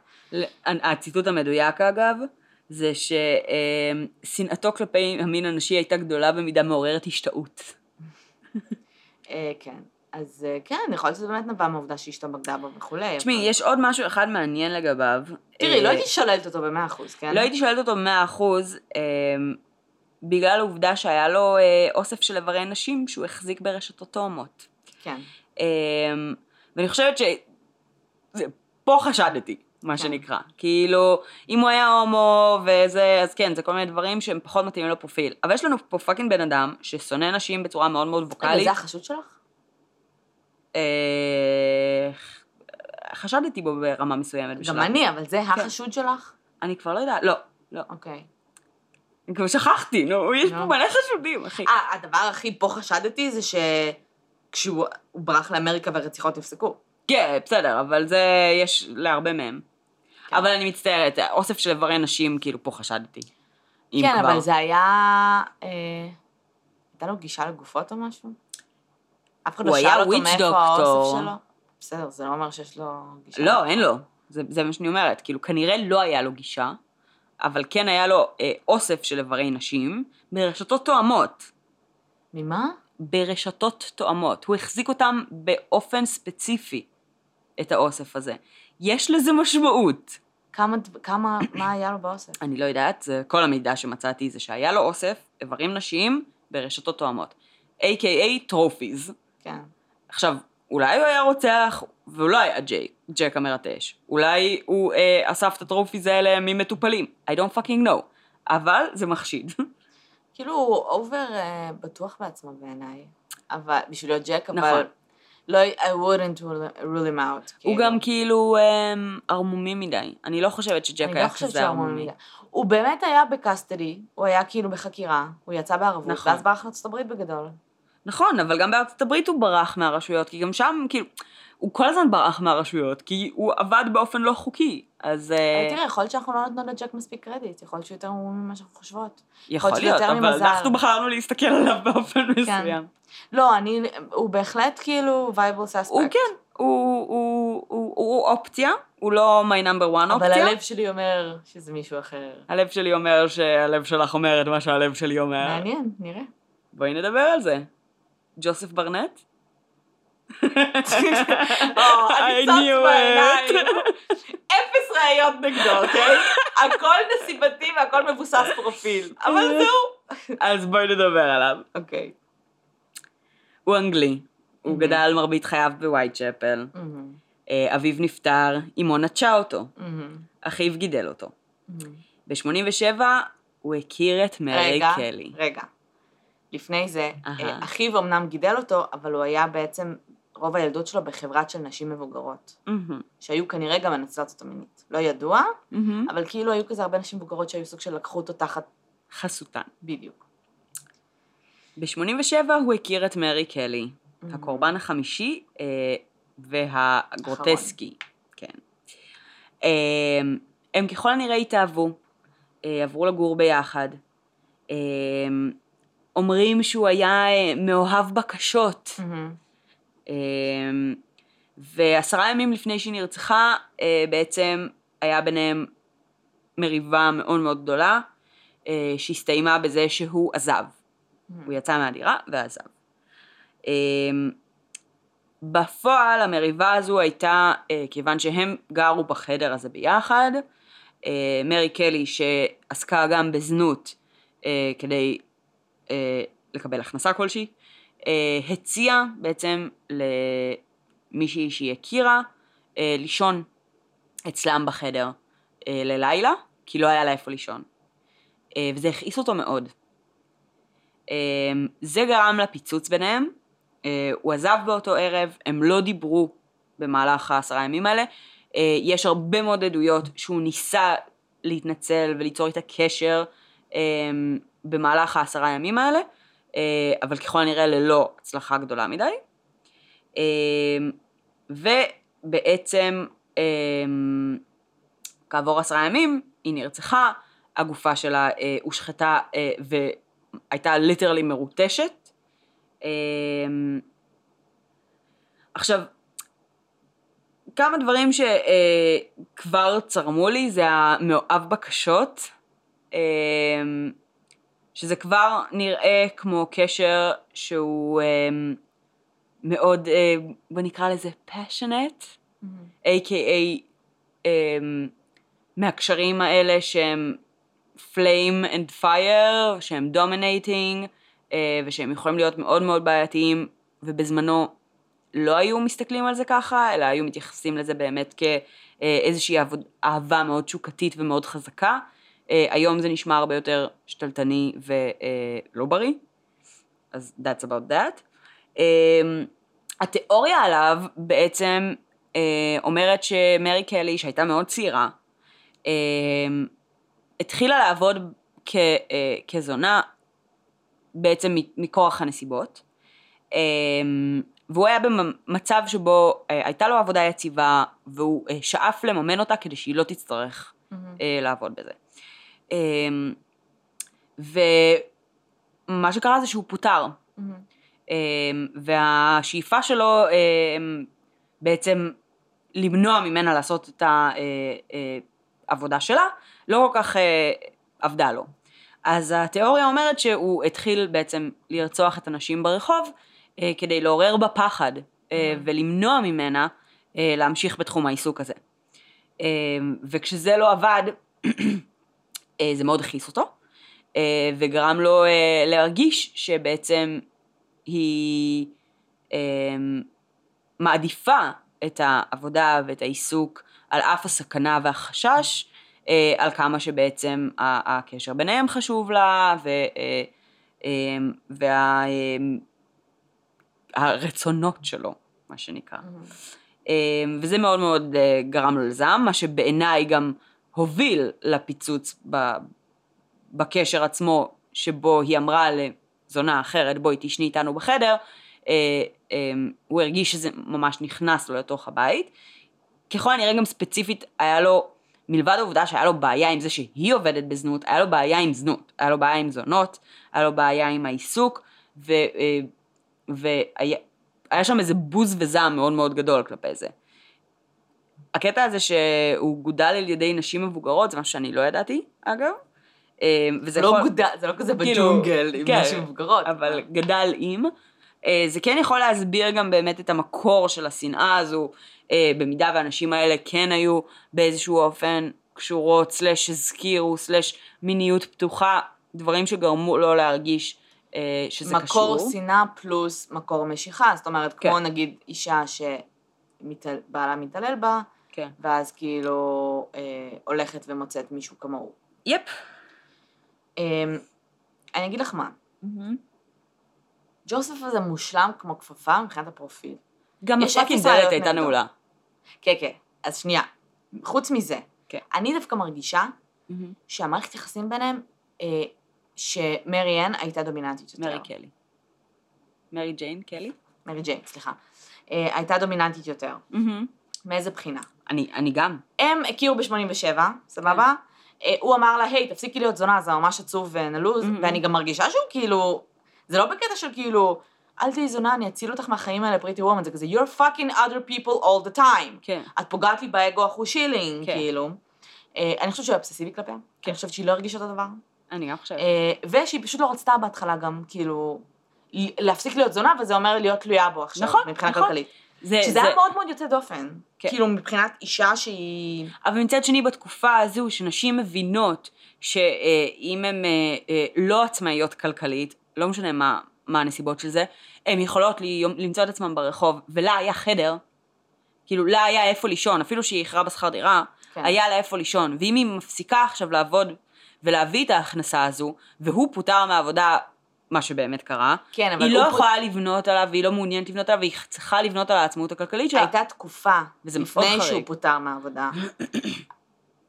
הציטוט המדויק אגב, זה ששנאתו כלפי המין הנשי הייתה גדולה במידה מעוררת השתאות. כן. אז אה, כן, יכול להיות שזה באמת נבע מהעובדה שאשתו בגדה בו וכולי. תשמעי, אבל- יש עוד משהו אחד מעניין לגביו. תראי, לא אה, הייתי שוללת אותו במאה אחוז, כן? לא הייתי שוללת אותו במאה אחוז, אה, בגלל העובדה שהיה לו אה, אוסף של איברי נשים שהוא החזיק ברשתות תואמות. כן. אמ, ואני חושבת ש... זה- פה חשדתי, מה כן. שנקרא. כאילו, אם הוא היה הומו וזה, אז כן, זה כל מיני דברים שהם פחות מתאימים לפרופיל. אבל יש לנו פה fucking בן אדם ששונא נשים בצורה מאוד מאוד ווקאלית. זה החשוד שלך? אה, חשדתי בו ברמה מסוימת. גם אני, אבל זה החשוד שלך? אני כבר לא יודעת, לא, לא. אוקיי. אני כבר שכחתי, נו, יש פה. מלא חשודים, אחי. אה, הדבר הכי פה חשדתי זה שכשהוא הוא ברח לאמריקה והרציחות נפסקו. כן, בסדר, אבל זה, יש להרבה מהם. כן. אבל אני מצטערת, אוסף של איברי נשים, כאילו, פה חשדתי. כן. אבל זה היה... אה, הייתה לו גישה לגופות או משהו? אף אחד לא שאל אותו מאיפה. האוסף שלו? בסדר, זה לא אומר שיש לו גישה. לא, אין לו. זה, זה מה שאני אומרת. כאילו, כנראה לא היה לו גישה, אבל כן היה לו אה, אוסף של איברי נשים ברשתות תואמות. ממה? ברשתות תואמות. הוא החזיק אותם באופן ספציפי, את האוסף הזה. יש לזה משמעות. כמה, כמה, מה היה לו באוסף? אני לא יודעת, זה כל המידע שמצאתי זה שהיה לו אוסף איברים נשיים ברשתות תואמות. A.K.A. trophies. כן. עכשיו, אולי הוא היה רוצח, והוא לא היה ג'ק, ג'ק המרטש. אולי הוא אה, אסף את ה trophies האלה ממטופלים. I don't fucking know. אבל זה מחשיד. כאילו, הוא over אה, בטוח בעצמו בעיניי. אבל, בשביל להיות ג'ק, אבל... נכון. לא, I wouldn't rule him out. הוא כאילו. גם כאילו אמ, ערמומי מדי. אני לא חושבת שג'ק היה לא כזה שהוא ערמומי ערמומי. מדי. הוא באמת היה בקסטדי, הוא היה כאילו בחקירה, הוא יצא בערבות, נכון. ואז ברח לארצות הברית בגדול. נכון, אבל גם בארצות הברית הוא ברח מהרשויות, כי גם שם, כאילו, הוא כל הזמן ברח מהרשויות, כי הוא עבד באופן לא חוקי. אז אה, אבל תראה, יכול להיות שאנחנו לא נותנות לג'ק מספיק קרדיט, יכול להיות שהוא יותר ממה שאנחנו חושבות. יכול להיות, אבל. כן. אנחנו בחרנו להסתכל עליו באופן מסוים. לא, אני, הוא בהחלט כאילו וייבל סאספקט. הוא כן, הוא, הוא, הוא, הוא אופציה, הוא לא my number one אבל אופציה. הלב שלי אומר שזה מישהו אחר. הלב שלי אומר שהלב שלך אומר את מה שהלב שלי אומר. מעניין, נראה. בואי נדבר על זה. ג'וסף ברנט? אני צץ בעיניים. אפס ראיות נגדו, אוקיי? הכל נסיבתי והכל מבוסס פרופיל. אבל זהו. אז בואי נדבר עליו. אוקיי. הוא אנגלי, הוא Mhm. גדל מרבית חייו בווייטשפל, מהמם, אה, אביו נפטר, אמו נטשה אותו, מהמם, אחיו גידל אותו. מהמם. ב-87 הוא הכיר את מרי רגע, קלי. רגע. לפני זה. אה, אחיו אמנם גידל אותו, אבל הוא היה בעצם רוב הילדות שלו בחברת של נשים מבוגרות, מהמם, שהיו כנראה גם מנצלות אותו מינית. לא ידוע, מהמם. אבל כאילו היו כזה הרבה נשים מבוגרות שהיו סוג של לקחו אותו תחת חסותן. בדיוק. ב-87 הוא הכיר את מרי קלי, הקורבן החמישי אה, והגרוטסקי. כן. אה, הם ככל הנראה התאהבו, אה, עברו לגור ביחד. אה, אומרים שהוא היה אה, מאוהב בקשות. אה, ועשרה ימים לפני שהיא נרצחה, אה, בעצם היה ביניהם מריבה מאוד מאוד גדולה, אה, שהסתיימה בזה שהוא עזב. הוא יצא מהדירה ועזב. אמ, בפועל המריבה הזו הייתה, כיוון שהם גרו בחדר הזה ביחד, מרי קלי שעסקה גם בזנות כדי לקבל הכנסה כלשהי, אה, הציעה בעצם למישהי שהיא הכירה אה, לישון אצלם בחדר אה, ללילה, כי לא היה לה איפה לישון. אה, וזה הכעיס אותו מאוד. זה גרם לפיצוץ ביניהם, אה, הוא עזב באותו ערב, הם לא דיברו במהלך העשרה ימים האלה, אה, יש הרבה מאוד עדויות שהוא ניסה להתנצל וליצור איתה קשר במהלך העשרה ימים האלה, אה, אבל ככל הנראה ללא הצלחה גדולה מדי. אמ, ובעצם אמ, כעבור עשרה ימים היא נרצחה, הגופה שלה אה, הושחתה אה, והייתה ליטרלי מרוטשת. אה, עכשיו, כמה דברים שכבר צרמו לי זה המאוהב בקשות, אה, שזה כבר נראה כמו קשר שהוא אה, מאוד, אה, בוא נקרא לזה passionate, מהמם. a.k.a. um, מהקשרים האלה שהם flame and fire, שהם dominating, uh, ושהם יכולים להיות מאוד מאוד בעייתיים, ובזמנו לא היו מסתכלים על זה ככה, אלא היו מתייחסים לזה באמת כאיזושהי עבוד, אהבה מאוד תשוקתית ומאוד חזקה. Uh, היום זה נשמע הרבה יותר שתלטני ולא בריא, אז that's about that. Um, התיאוריה עליו בעצם אה, אומרת שמרי קלי, שהייתה מאוד צעירה, אה, התחילה לעבוד כ, אה, כזונה בעצם מכורח הנסיבות, אה, והוא היה במצב שבו אה, הייתה לו עבודה יציבה, והוא אה, שאף לממן אותה כדי שהיא לא תצטרך מהמם. אה, לעבוד בזה. אה, ומה שקרה זה שהוא פוטר. מהמם. אמ, והשאיפה שלו אמ, בעצם למנוע ממנה לעשות את העבודה שלה, לא כל כך אה, עבדה לו. אז התיאוריה אומרת שהוא התחיל בעצם לרצוח את הנשים ברחוב אה, כדי לעורר בה פחד אה, ולמנוע ממנה אה, להמשיך בתחום העיסוק הזה. אה, וכשזה לא עבד, אה, זה מאוד הכעיס אותו, אה, וגרם לו אה, להרגיש שבעצם היא אה, מעדיפה את העבודה ואת העיסוק על אף הסכנה והחשש, אה, על כמה שבעצם הקשר ביניהם חשוב לה, ו, אה, אה, וה, אה, שלו, מה שנקרא. אה, וזה מאוד מאוד אה, גרם לו לזעם, מה שבעיניי גם הוביל לפיצוץ ב, בקשר עצמו, שבו היא אמרה לזונה אחרת, בואי תשני איתנו בחדר, אה, אה, הוא הרגיש שזה ממש נכנס לו לתוך הבית. ככל הנראה גם ספציפית היה לו, מלבד העובדה שהיה לו בעיה עם זה שהיא עובדת בזנות, היה לו בעיה עם זנות, היה לו בעיה עם זונות, היה לו בעיה עם העיסוק, ו, אה, והיה היה שם איזה בוז וזעם מאוד מאוד גדול כלפי זה. הקטע הזה שהוא גודל על ידי נשים מבוגרות, זה משהו שאני לא ידעתי, אגב. אה, וזה זה לא יכול- גודל, זה לא כזה כאילו, בג'ונגל עם כן, נשים מבוגרות. אבל גדל עם. אה, זה כן יכול להסביר גם באמת את המקור של השנאה הזו, אה, במידה והאנשים האלה כן היו באיזשהו אופן קשורות, סלש הזכירו, סלש מיניות פתוחה, דברים שגרמו לו להרגיש אה, שזה קשור. מקור שנאה פלוס מקור משיכה, זאת אומרת, כן. כמו נגיד אישה שבעלה מתעלל בה, כן. ואז כאילו אה, הולכת ומוצאת מישהו כמוהו. יפ. אה, אני אגיד לך מה, ג'וסף הזה מושלם כמו כפפה מבחינת הפרופיל. גם הפאקינג דלת הייתה. נעולה. כן, כן, אז שנייה, חוץ מזה, כן. אני דווקא מרגישה שהמערכת יחסים ביניהם, אה, שמרי אן הייתה דומיננטית יותר. מרי קלי. מרי ג'יין קלי? מרי ג'יין, סליחה. אה, הייתה דומיננטית יותר. מאיזה בחינה? אני, אני גם. הם הכירו ב-87, סבבה? אה, הוא אמר לה, היי, תפסיקי להיות זונה, זה ממש עצוב ונלוז, Mhm. ואני גם מרגישה שהוא כאילו, זה לא בקטע של כאילו, אל תהיי זונה, אני אציל אותך מהחיים האלה, פריטי וומן, זה כזה, you're fucking other people all the time. כן. את פוגעת לי באגו החושילינג, כן. כאילו. אה, אני חושבת שהוא היה אובססיבי כלפיה, כן. אני חושבת שהיא לא הרגישה אותו דבר. אני גם חושבת. אה, ושהיא פשוט לא רצתה בהתחלה גם, כאילו, להפסיק להיות זונה, וזה אומר להיות תלויה בו עכשיו, נכון, מבחינה נכון. כלכלית. זה, שזה היה מאוד מאוד יוצא דופן. כן. כאילו, מבחינת אישה שהיא... אבל מצד שני בתקופה הזו שנשים מבינות שאם הן אה, אה, לא עצמאיות כלכלית, לא משנה מה, מה הנסיבות של זה, הן יכולות למצוא את עצמן ברחוב, ולה היה חדר, כאילו לה היה איפה לישון, אפילו שהיא איחרה בשכר דירה, כן. היה לה איפה לישון, ואם היא מפסיקה עכשיו לעבוד ולהביא את ההכנסה הזו, והוא פוטר מהעבודה, מה שבאמת קרה, כן, אבל היא לא יכולה לבנות עליו, והיא לא מעוניינת לבנות עליו, והיא צריכה לבנות על העצמאות הכלכלית שלה. הייתה תקופה, וזה מאוד לפני חריג. שהוא פוטר מהעבודה.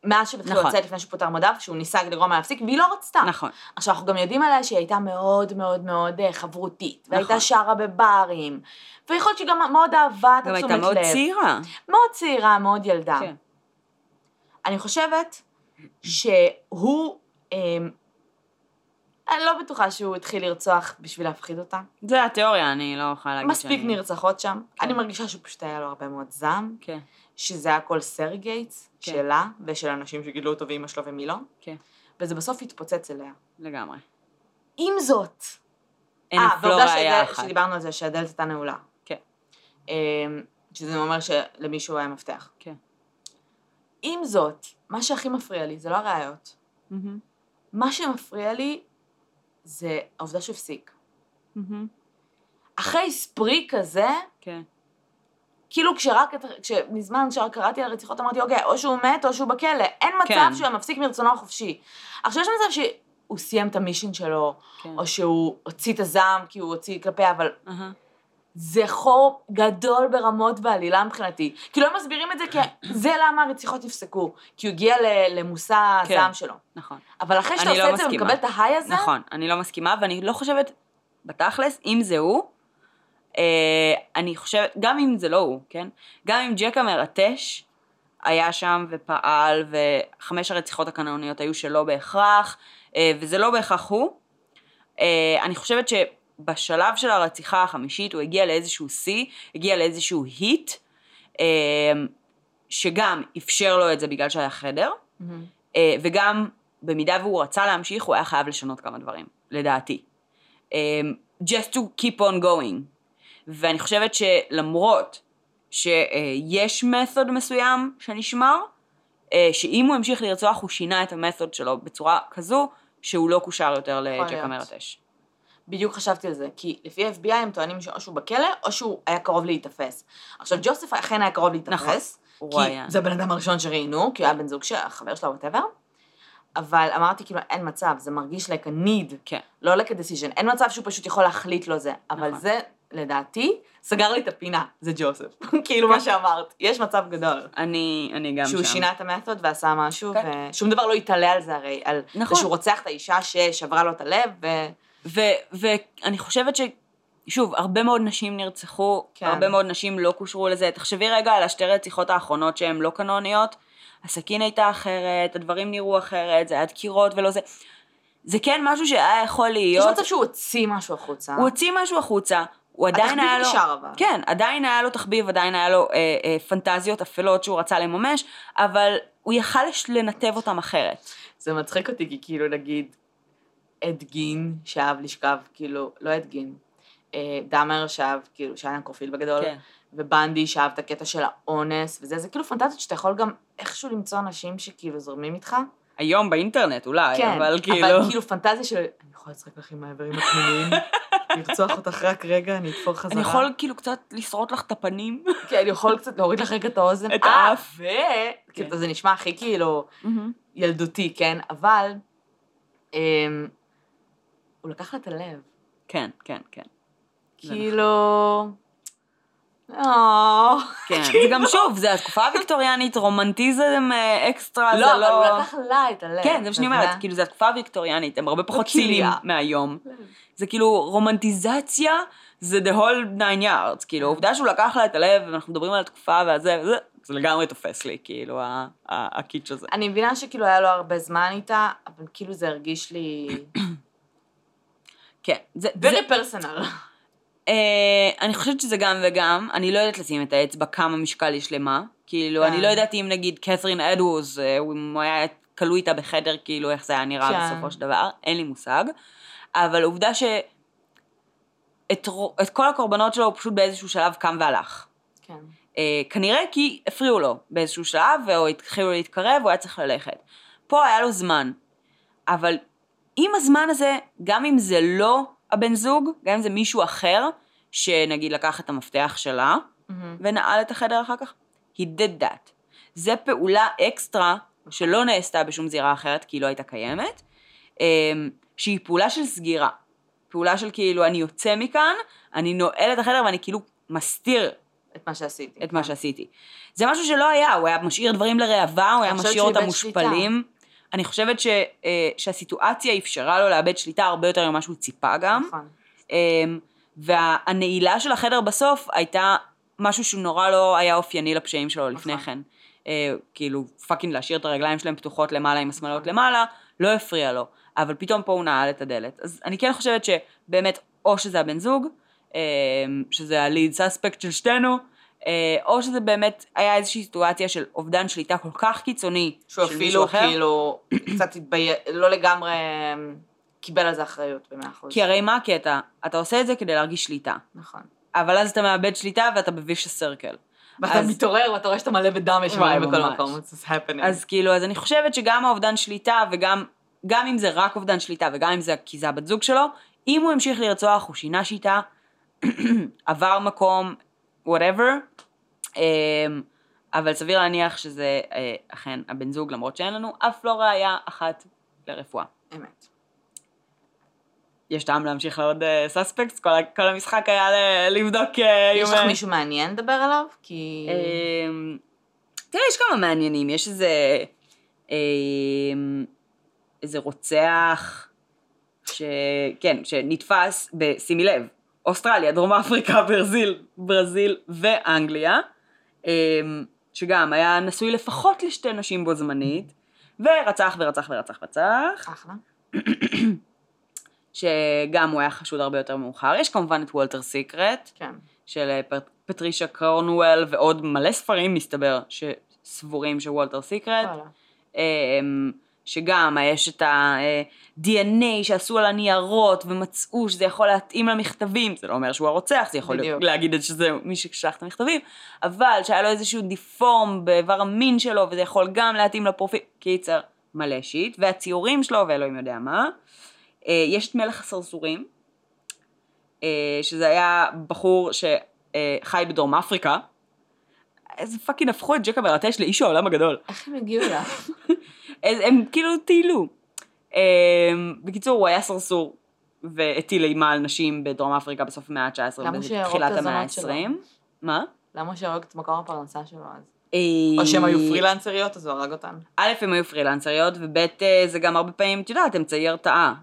מאז שהתחילו נכון. לצאת לפני שהוא פוטר מדף, שהוא ניסה לגרום לה להפסיק, והיא לא רצתה. נכון. עכשיו, אנחנו גם יודעים עליה שהיא הייתה מאוד מאוד מאוד אה, חברותית, והייתה נכון. שרה בברים, ויכול להיות שהיא גם מאוד אהבה את גם התשומת הייתה לב. מאוד צעירה. מאוד צעירה, מאוד ילדה. כן. אני חושבת שהוא, אמ, אני לא בטוחה שהוא התחיל לרצוח בשביל להפחיד אותה. זה התיאוריה, אני לא יכולה להגיד מספיק שאני... נרצחות שם. כן. אני מרגישה שפשוט היה לו הרבה מאוד זעם, כן, שזה הכל סרגייטס כן. שלה, ושל אנשים שגידלו אותו ואימא שלו ומי לא, כן, וזה בסוף התפוצץ אליה. לגמרי. עם זאת, אין אה, לא והעובדה ראייה אחת. שדיברנו על זה שהדלת הייתה נעולה. כן, אמ, שזה אומר שלמישהו היה מפתח. כן. עם זאת, מה שהכי מפריע לי זה לא הראיות. מהמם, מה שמפריע לי זה העובדה שהוא הפסיק. מהמם, אחרי ספרי כזה, כן, כאילו כשרק, כשמזמן כשרק קראתי על הרציחות אמרתי, אוקיי, או שהוא מת או שהוא בכלא, אין מצב כן. שהוא היה מפסיק מרצונו החופשי. עכשיו יש מצב שהוא סיים את המישן שלו, כן. או שהוא הוציא את הזעם כי הוא הוציא כלפיה, אבל זה חור גדול ברמות בעלילה מבחינתי. כאילו הם מסבירים את זה כי זה למה הרציחות נפסקו, כי הוא הגיע למושא כן. הזעם שלו. נכון. אבל אחרי שאתה לא עושה את זה. ומקבל את ההיי הזה, נכון, אני לא מסכימה, ואני לא חושבת, בתכלס, אם זה הוא, אה, אני חושבת, גם אם זה לא הוא, כן? גם אם ג'ק המרטש היה שם ופעל, וחמש הרציחות הקנוניות היו שלא בהכרח, אה, וזה לא בהכרח הוא, אה, אני חושבת שבשלב של הרציחה החמישית הוא הגיע לאיזשהו שיא, הגיע לאיזשהו היט, אה, שגם אפשר לו את זה בגלל שהיה חדר. אה, וגם, במידה והוא רצה להמשיך, הוא היה חייב לשנות כמה דברים, לדעתי. אה, just to keep on going. ואני חושבת שלמרות שיש method מסוים שנשמר, שאם הוא המשיך לרצוח, הוא שינה את ה method שלו בצורה כזו שהוא לא קושר יותר לג'ק להיות. המרטש. בדיוק חשבתי על זה, כי לפי ה-FBI הם טוענים שאו שהוא בכלא, או שהוא היה קרוב להיתפס. עכשיו, ג'וסף אכן היה קרוב נכון, להיתפס, הוא כי. זה הבן אדם הראשון שראיינו, כי הוא היה בן זוג של החבר שלה, whatever, אבל אמרתי, כאילו, אין מצב, זה מרגיש like a need, כן. לא like a decision, אין מצב שהוא פשוט יכול להחליט לו זה, אבל נכון. זה, לדעתי, סגר לי את הפינה, זה ג'וסף, כאילו מה שאמרת, יש מצב גדול. אני, אני גם שהוא שם. שינה את המתוד ועשה משהו, כן. ושום דבר לא יתעלה על זה הרי, על נכון. זה שהוא רוצח את האישה ששברה לו את הלב, ו... ואני חושבת ש... שוב, הרבה מאוד נשים נרצחו, כן. הרבה מאוד נשים לא קושרו לזה. תחשבי רגע על השתי רציחות האחרונות שהן לא קנוניות. הסכין הייתה אחרת, הדברים נראו אחרת, זה היה דקירות ולא זה. זה כן משהו שהיה יכול יש להיות. מצב שהוא הוציא משהו החוצה. הוא הוציא משהו החוצה, הוא עדיין התחביב היה לו... נשאר אבל. כן, עדיין היה לו תחביב, עדיין היה לו אה, אה, פנטזיות אפלות שהוא רצה לממש, אבל הוא יכל לנתב אותם אחרת. זה מצחיק אותי, כי כאילו נגיד, אד גין שאהב לשכב, כאילו, לא אד גין, אה, דאמר שאהב, כאילו, שהיה נקרופיל בגדול, כן. ובנדי שאהב את הקטע של האונס, וזה, זה כאילו פנטזיות שאתה יכול גם איכשהו למצוא אנשים שכאילו זורמים איתך. היום באינטרנט אולי, כן, אבל כאילו... אבל כאילו פנטזיה של, אני יכולה לשחק לך עם האיברים הפנימיים, לרצוח אותך רק רגע, אני אתפור חזרה. אני יכול כאילו קצת לשרוט לך את הפנים. כן, אני יכול קצת להוריד לך רגע את האוזן. את אה, האף. ו... כאילו, זה נשמע הכי כאילו. ילדותי, כן? אבל, אמ, הוא לקח לה את הלב. כן, כן, כן. כאילו... אה, כן, זה גם שוב, זה התקופה הוויקטוריאנית, רומנטיזם אה, אקסטרה, זה לא, אבל לא... הוא לקח לה את הלב. כן, זה מה שאני אומרת? כאילו זה התקופה הוויקטוריאנית, הם הרבה פחות. ציניים מהיום. זה כאילו רומנטיזציה, זה the whole nine yards, כאילו העובדה שהוא לקח לה את הלב, ואנחנו מדברים על התקופה והזה, זה, לגמרי תופס לי, כאילו הקיץ' הזה. אני מבינה שכאילו היה לו הרבה זמן איתה, אבל כאילו זה הרגיש לי... כן, זה... very personal. אה, אני חושבת שזה גם וגם, אני לא יודעת לשים את האצבע כמה משקל יש למה, כאילו, כן. אני לא יודעת אם נגיד קת'רין אדוורס, אה, הוא היה כלוא איתה בחדר, כאילו, איך זה היה נראה כן. בסופו של דבר, אין לי מושג, אבל העובדה ש... את, את כל הקורבנות שלו הוא פשוט באיזשהו שלב קם והלך. כן. אה, כנראה כי הפריעו לו באיזשהו שלב, או התחילו להתקרב, הוא היה צריך ללכת. פה היה לו זמן. אבל עם הזמן הזה, גם אם זה לא הבן זוג, גם אם זה מישהו אחר, שנגיד לקח את המפתח שלה, מהמם. ונעל את החדר אחר כך, he did that. זה פעולה אקסטרה שלא נעשתה בשום זירה אחרת, כי היא לא הייתה קיימת, אמ, שהיא פעולה של סגירה. פעולה של כאילו, אני יוצא מכאן, אני נועל את החדר ואני כאילו מסתיר את מה שעשיתי. את מה שעשיתי. זה משהו שלא היה, הוא היה משאיר דברים לראווה, הוא היה משאיר אותם איבד שליטה. אני חושבת ש, אה, שהסיטואציה אפשרה לו לאבד שליטה הרבה יותר ממה שהוא ציפה גם. נכון. אמ, והנעילה של החדר בסוף הייתה משהו שהוא נורא לא היה אופייני לפשעים שלו לפני נכון. כן. אה, כאילו, fucking להשאיר את הרגליים שלהם פתוחות למעלה עם השמלות למעלה, לא הפריע לו. אבל פתאום פה הוא נעל את הדלת. אז אני כן חושבת שבאמת, או שזה הבן זוג, אה, שזה הליד סאספקט של שתינו, אה, או שזה באמת היה איזושהי סיטואציה של אובדן שליטה כל כך קיצוני של מישהו אפילו אחר. כאילו קצת התבייש, לא לגמרי אמ, קיבל על זה אחריות במאה אחוז. כי הרי מה הקטע? אתה עושה את זה כדי להרגיש שליטה. נכון. אבל אז אתה מאבד שליטה ואתה בוויש סרקל. ואתה אז- מתעורר ואתה רואה שאתה מלא בדם יש מים בכל. מקום, it's happening. אז כאילו, אז אני חושבת שגם האובדן שליטה וגם, גם אם זה רק אובדן שליטה וגם אם זה כי זה הבת זוג שלו, אם הוא המשיך לרצוח, הוא שינה שיטה, עבר מקום, whatever, אמ, אבל סביר להניח שזה אה, אכן הבן זוג, למרות שאין לנו אף לא ראייה אחת לרפואה. אמת. יש טעם להמשיך לעוד סאספקטס? כל, ה- כל המשחק היה לבדוק אה, יש לך אה, מישהו מעניין לדבר עליו? כי... אמ, תראה, יש כמה מעניינים, יש איזה, אמ, איזה רוצח, ש... כן, שנתפס, שימי לב, אוסטרליה, דרום אפריקה, ברזיל, ברזיל ואנגליה, אמ, שגם היה נשוי לפחות לשתי נשים בו זמנית, ורצח ורצח ורצח ורצח, אחלה. שגם הוא היה חשוד הרבה יותר מאוחר. יש כמובן את וולטר סיקרט, כן. של אה, פט- פטרישה קורנוול ועוד מלא ספרים מסתבר שסבורים שוולטר סיקרט. וואלה. שגם יש את ה-DNA שעשו על הניירות ומצאו שזה יכול להתאים למכתבים, זה לא אומר שהוא הרוצח, זה יכול בדיוק. להגיד שזה מי ששלח את המכתבים, אבל שהיה לו איזשהו דיפורם באיבר המין שלו וזה יכול גם להתאים לפרופיל, קיצר, מלא שיט, והציורים שלו ואלוהים יודע מה. אה, יש את מלך הסרסורים, אה, שזה היה בחור שחי בדרום אפריקה. איזה fucking הפכו את ג'ק המרטש לאיש העולם הגדול. איך הם הגיעו אליו? אז הם כאילו טיילו. אה, בקיצור, הוא היה סרסור והטיל אימה על נשים בדרום אפריקה בסוף המאה ה-19 למה שיהרוג את ובתחילת המאה הזונות שלו? ה-20. מה? למה הוא שהרג את מקום הפרנסה שלו אז? אה, או שהם היו פרילנסריות, אז הוא הרג אותן. א', הם היו פרילנסריות, וב', אה, זה גם הרבה פעמים, את יודעת, אמצעי הרתעה.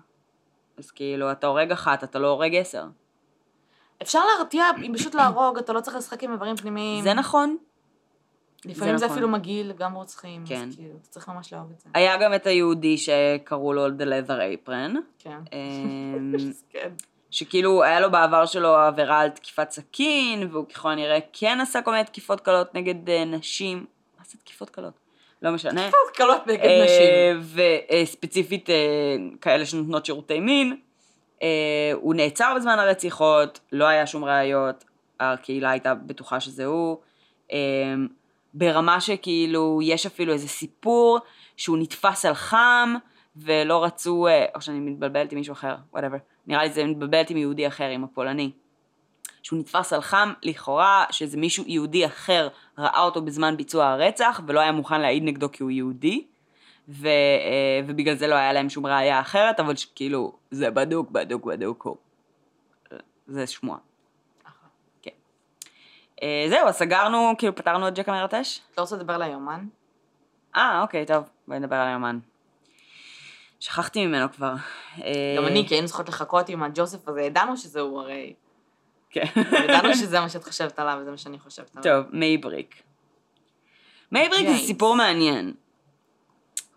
אז כאילו, אתה הורג אחת, אתה לא הורג עשר. אפשר להרתיע, אם פשוט להרוג, אתה לא צריך לשחק עם איברים פנימיים. זה נכון. לפעמים זה זה נכון. אפילו מגעיל, גם רוצחים. כן. אז כאילו, אתה צריך ממש לאהוב את זה. היה גם את היהודי שקראו לו The Leather Apron, כן. אמ, כן. שכאילו היה לו בעבר שלו עבירה על תקיפת סכין, והוא ככל הנראה כן עשה כל מיני תקיפות קלות נגד אה, נשים. מה זה תקיפות קלות? לא משנה. תקיפות קלות נגד אה, נשים. וספציפית אה, כאלה שנותנות שירותי מין. הוא נעצר בזמן הרציחות, לא היה שום ראיות, הקהילה הייתה בטוחה שזה הוא. ברמה שכאילו יש אפילו איזה סיפור שהוא נתפס על חם ולא רצו, אה, או שאני מתבלבלת עם מישהו אחר, וואטאבר, נראה לי זה מתבלבלת עם יהודי אחר, עם הפולני. שהוא נתפס על חם לכאורה שאיזה מישהו יהודי אחר ראה אותו בזמן ביצוע הרצח ולא היה מוכן להעיד נגדו כי הוא יהודי ו, אה, ובגלל זה לא היה להם שום ראייה אחרת אבל כאילו זה בדוק בדוק בדוק הוא. זה שמועה. אה, זהו אז סגרנו כאילו פתרנו את ג'ק המרטש? אתה רוצה לדבר על היומן? אה אוקיי טוב בואי נדבר על היומן. שכחתי ממנו כבר. אה, גם אני, כי היינו צריכות לחכות עם הג'וסף הזה, ידענו שזה הוא הרי. כן. ידענו שזה מה שאת חושבת עליו, וזה מה שאני חושבת עליו. טוב, מייבריק. מייבריק זה. סיפור מעניין.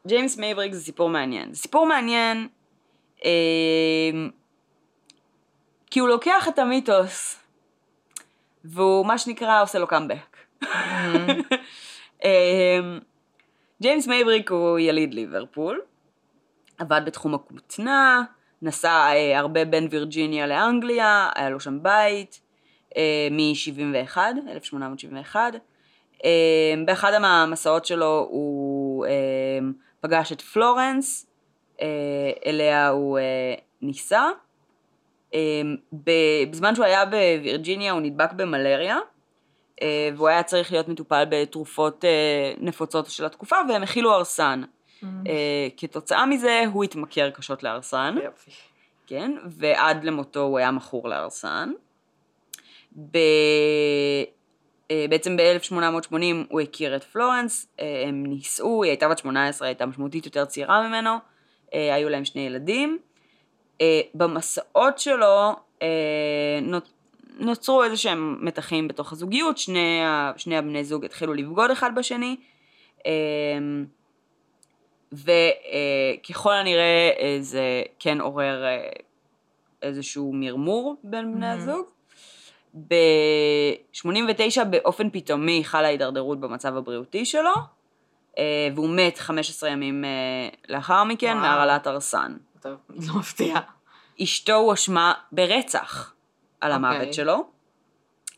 ג'יימס מייבריק זה סיפור מעניין. זה סיפור מעניין אה, כי הוא לוקח את המיתוס והוא מה שנקרא עושה לו קאמבק. אה, ג'יימס מייבריק הוא יליד ליברפול, עבד בתחום הכותנה, נסע אה, הרבה בין וירג'יניה לאנגליה, היה לו שם בית אה, מ-71, 1871. אה, באחד המסעות שלו הוא אה, פגש את פלורנס, אליה הוא ניסה. ב- בזמן שהוא היה בווירג'יניה הוא נדבק במלריה, אה, והוא היה צריך להיות מטופל בתרופות אה, נפוצות של התקופה, והם הכילו ארסן. אה, כתוצאה מזה הוא התמכר קשות לארסן. יופי. כן, ועד למותו הוא היה מכור לארסן. ב... בעצם ב-1880 הוא הכיר את פלורנס, הם נישאו, היא הייתה בת 18, הייתה משמעותית יותר צעירה ממנו, היו להם שני ילדים. אה, במסעות שלו אה, נוצרו איזה שהם מתחים בתוך הזוגיות, שני, שני הבני זוג התחילו לבגוד אחד בשני. אה, וככל הנראה אה, זה כן עורר איזשהו מרמור בין בני מהמם. הזוג. ב-89 באופן פתאומי חלה הידרדרות במצב הבריאותי שלו, והוא מת 15 ימים לאחר מכן. מהרעלת ארסן. טוב, לא מפתיע. אשתו הואשמה ברצח על המוות אוקיי. שלו.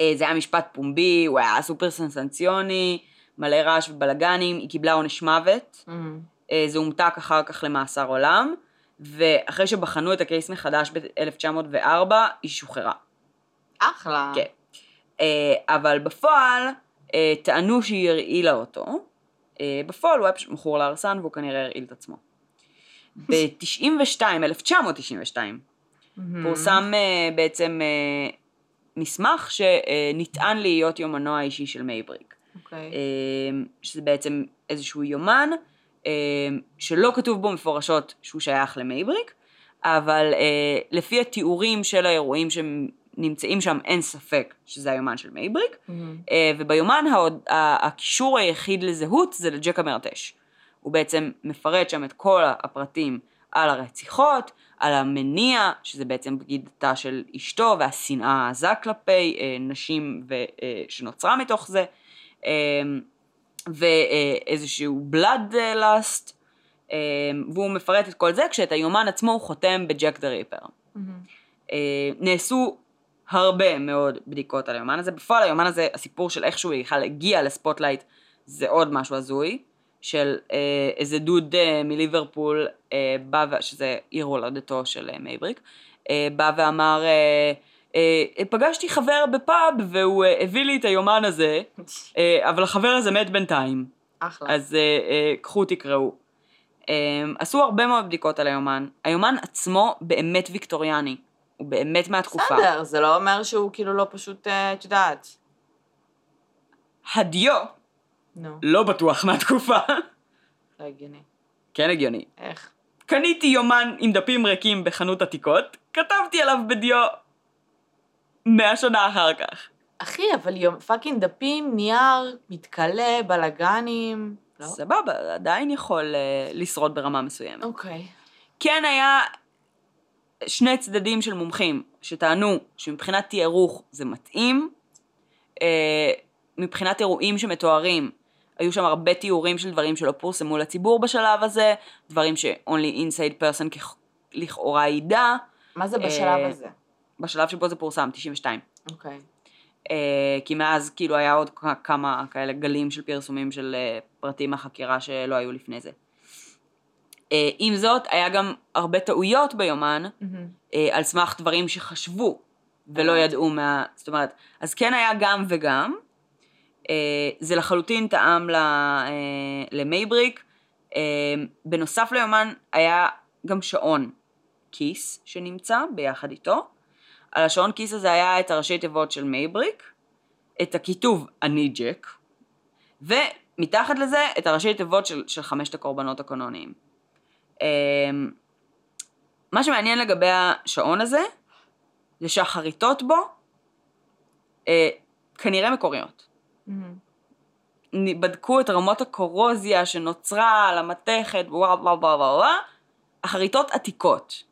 אה, זה היה משפט פומבי, הוא היה סופר סנסציוני, מלא רעש ובלאגנים, היא קיבלה עונש מוות. אמ, אה, זה הומתק אחר כך למאסר עולם, ואחרי שבחנו את הקייס מחדש ב-1904, היא שוחררה. אחלה. כן. אה, אבל בפועל, טענו שהיא הרעילה אותו. בפועל הוא היה פשוט מכור לארסן, והוא כנראה הרעיל את עצמו. ב-92, 1992, מהמם. פורסם אה, בעצם אה, מסמך שנטען להיות יומנו האישי של מייבריק. אוקיי. אה, שזה בעצם איזשהו יומן שלא כתוב בו מפורשות שהוא שייך למייבריק, אבל לפי התיאורים של האירועים שנמצאים שם אין ספק שזה היומן של מייבריק. אה, וביומן הקישור היחיד לזהות זה לג'ק המרטש. הוא בעצם מפרט שם את כל הפרטים על הרציחות, על המניע, שזה בעצם בגידתה של אשתו, והשנאה העזה כלפי אה, נשים ו, אה, שנוצרה מתוך זה. אה, ואיזשהו blood lust, והוא מפרט את כל זה, כשאת היומן עצמו הוא חותם בג'ק דה ריפר. אה, נעשו הרבה מאוד בדיקות על היומן הזה. בפועל היומן הזה, הסיפור של איך שהוא בכלל הגיע ל spotlight, זה עוד משהו הזוי, של אה, איזה דוד אה, מליברפול, אה, בא. שזה עיר הולדתו של אה, מייבריק, אה, בא ואמר, אה, אה, פגשתי חבר בפאב והוא אה, הביא לי את היומן הזה, אה, אבל החבר הזה מת בינתיים. אחלה. אז אה, אה, קחו תקראו. אה, עשו הרבה מאוד בדיקות על היומן. היומן עצמו באמת ויקטוריאני. הוא באמת מהתקופה. בסדר, זה לא אומר שהוא כאילו לא פשוט, אה, את יודעת. הדיו נו, לא בטוח מהתקופה. לא הגיוני. כן הגיוני. איך? קניתי יומן עם דפים ריקים בחנות עתיקות, כתבתי עליו בדיו מאה שנה אחר כך. אחי, אבל יום, fucking דפים, נייר, מתכלה, בלאגנים. לא? סבבה, עדיין יכול uh, לשרוד ברמה מסוימת. אוקיי. כן היה שני צדדים של מומחים שטענו שמבחינת תיארוך זה מתאים, אה, מבחינת אירועים שמתוארים, היו שם הרבה תיאורים של דברים שלא פורסמו לציבור בשלב הזה, דברים ש-only inside person לכאורה ידע. מה זה בשלב אה, הזה? בשלב שבו זה פורסם, 92. אוקיי. אה, כי מאז כאילו היה עוד כמה כאלה גלים של פרסומים של אה, פרטים מהחקירה שלא היו לפני זה. אה, עם זאת, היה גם הרבה טעויות ביומן, מהמם. אה, על סמך דברים שחשבו ולא. ידעו מה... זאת אומרת, אז כן היה גם וגם. אה, זה לחלוטין תאם אה, למייבריק. אה, בנוסף ליומן היה גם שעון כיס שנמצא ביחד איתו. על השעון כיס הזה היה את הראשי תיבות של מייבריק, את הכיתוב אני ג'ק, ומתחת לזה את הראשי תיבות של, של חמשת הקורבנות הקנוניים. מה שמעניין לגבי השעון הזה, זה שהחריטות בו אה, כנראה מקוריות. נ- בדקו את רמות הקורוזיה שנוצרה על המתכת, וואו וואו וואו וואו, החריטות עתיקות.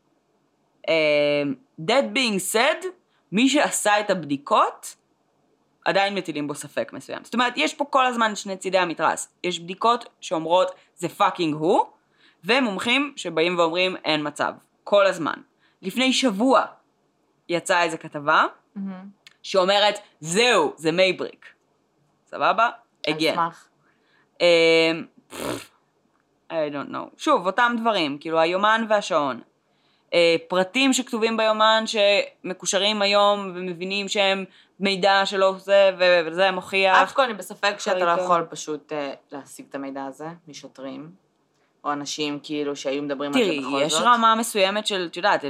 אה, that being said, מי שעשה את הבדיקות, עדיין מטילים בו ספק מסוים. זאת אומרת, יש פה כל הזמן שני צידי המתרס. יש בדיקות שאומרות זה fucking הוא, ומומחים שבאים ואומרים אין מצב. כל הזמן. לפני שבוע יצאה איזה כתבה מהמם. שאומרת זהו, זה מייבריק. סבבה? סמך. אמ, I don't know. שוב, אותם דברים, כאילו היומן והשעון. אה, פרטים שכתובים ביומן שמקושרים היום ומבינים שהם מידע שלא זה וזה מוכיח. אף כל אני בספק שאתה לא. יכול פשוט אה, להשיג את המידע הזה משוטרים, או אנשים כאילו שהיו מדברים על זה תראי, בכל יש זאת. רמה מסוימת של, את יודעת,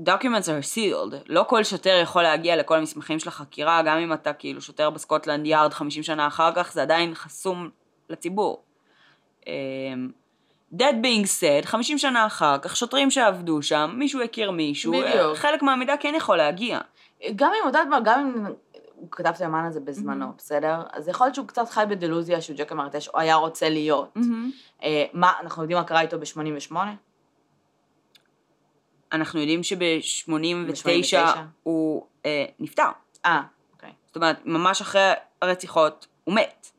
documents are sealed. לא כל שוטר יכול להגיע לכל המסמכים של החקירה, גם אם אתה כאילו שוטר בסקוטלנד יארד 50 שנה אחר כך, זה עדיין חסום לציבור. אמ, That being said, 50 שנה אחר כך, שוטרים שעבדו שם, מישהו הכיר מישהו, בדיוק. חלק מהמידע כן יכול להגיע. גם אם, יודעת מה, גם אם הוא כתב את היומן הזה בזמנו, בסדר? אז יכול להיות שהוא קצת חי בדלוזיה שהוא ג'ק המרטש, או היה רוצה להיות. אה, מה, אנחנו יודעים מה קרה איתו ב-88? אנחנו יודעים שב-89 ב- הוא אה, נפטר. אה, אוקיי. זאת אומרת, ממש אחרי הרציחות הוא מת.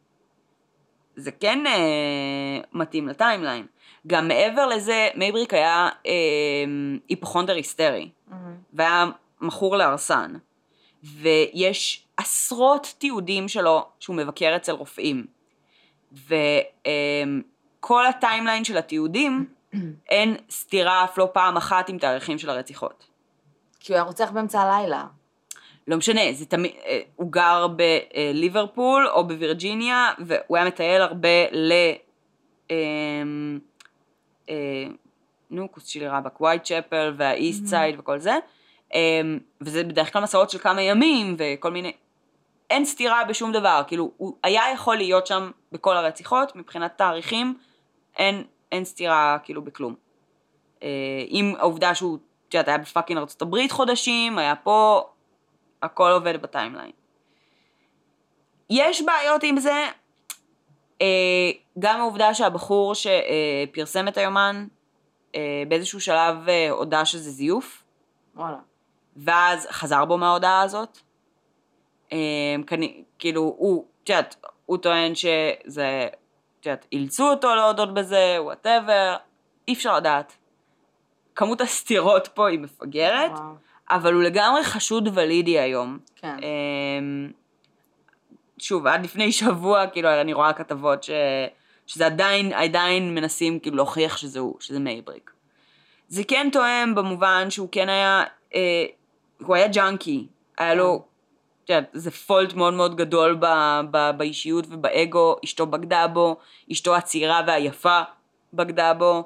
זה כן אה, מתאים ל timeline. גם מעבר לזה, מייבריק היה אה, היפוכונדר היסטרי, מהמם. והיה מכור לארסן. ויש עשרות תיעודים שלו שהוא מבקר אצל רופאים. וכל הטיימליין של התיעודים, אין סתירה אף לא פעם אחת עם תאריכים של הרציחות. כי הוא היה רוצח באמצע הלילה. לא משנה, זה תמיד, אה, הוא גר בליברפול או בווירג'יניה, והוא היה מטייל הרבה ל... אמ, אה, נו, כוס שלי רבאק, Whitechapel וה East Side וכל זה, אמ, וזה בדרך כלל מסעות של כמה ימים וכל מיני... אין סתירה בשום דבר, כאילו, הוא היה יכול להיות שם בכל הרציחות, מבחינת תאריכים, אין, אין סתירה כאילו בכלום. אה, עם העובדה שהוא, את יודעת, היה בפאקינג הברית חודשים, היה פה, הכל עובד ב timeline. יש בעיות עם זה, אה, גם העובדה שהבחור שפרסם את היומן, אה, באיזשהו שלב אה, הודה שזה זיוף, וואלה. ואז חזר בו מההודאה הזאת. אה, כאילו, הוא, את יודעת, הוא טוען שזה את יודעת, אילצו אותו להודות בזה, whatever, אי אפשר לדעת. כמות הסתירות פה היא מפגרת, וואו. אבל הוא לגמרי חשוד valid היום. כן. אמ, שוב, עד לפני שבוע, כאילו, אני רואה כתבות ש... שזה עדיין, עדיין מנסים כאילו להוכיח שזה הוא, שזה מייבריק. זה כן תואם במובן שהוא כן היה, אה, הוא היה ג'אנקי, היה לו, את יודעת, זה fault מאוד מאוד גדול ב, ב, באישיות ובאגו, אשתו בגדה בו, אשתו הצעירה והיפה בגדה בו,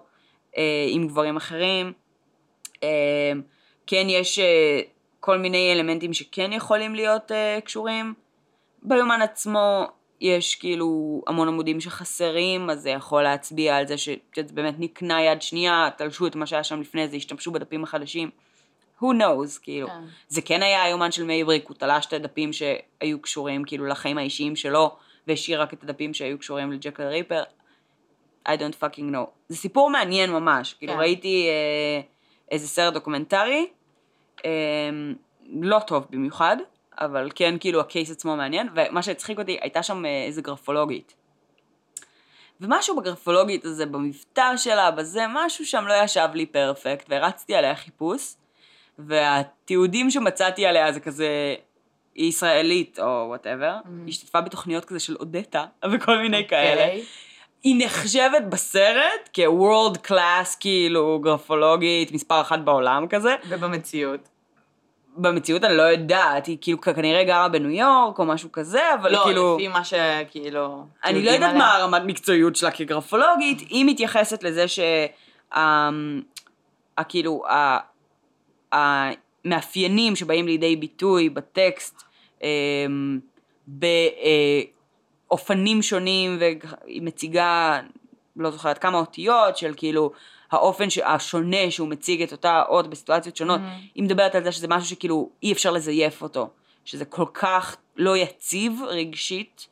אה, עם גברים אחרים. אה, כן יש אה, כל מיני אלמנטים שכן יכולים להיות אה, קשורים. ביומן עצמו יש כאילו המון עמודים שחסרים, אז זה יכול להצביע על זה שזה באמת נקנה יד שנייה, תלשו את מה שהיה שם לפני זה, השתמשו בדפים החדשים. Who knows, כאילו. כן. זה כן היה היומן של מייבריק, הוא תלש את הדפים שהיו קשורים כאילו לחיים האישיים שלו, והשאיר רק את הדפים שהיו קשורים ל Jack the Ripper. I don't fucking know. זה סיפור מעניין ממש, כאילו כן. ראיתי אה, איזה סרט דוקומנטרי, אה, לא טוב במיוחד, אבל כן כאילו ה case עצמו מעניין, ומה שהצחיק אותי, הייתה שם אה, איזה גרפולוגית. ומשהו בגרפולוגית הזה, במבטא שלה, בזה, משהו שם לא ישב לי perfect, והרצתי עליה חיפוש, והתיעודים שמצאתי עליה זה כזה, היא ישראלית או whatever, היא השתתפה בתוכניות כזה של אודטה, וכל מיני כאלה. אוקיי. היא נחשבת בסרט כוורד קלאס, כאילו, גרפולוגית, מספר אחת בעולם כזה. ובמציאות. במציאות אני לא יודעת, היא כאילו כנראה גרה בניו יורק או משהו כזה, אבל לא, כאילו... לפי מה שכאילו... אני לא יודעת עליה. מה הרמת מקצועיות שלה כגרפולוגית, היא מתייחסת לזה ש... אמ, כאילו, המאפיינים שבאים לידי ביטוי בטקסט אמ, באופנים שונים, והיא מציגה, לא זוכרת כמה אותיות של כאילו האופן השונה שהוא מציג את אותה אות בסיטואציות שונות, Mhm. היא מדברת על זה שזה משהו שכאילו אי אפשר לזייף אותו, שזה כל כך לא יציב רגשית,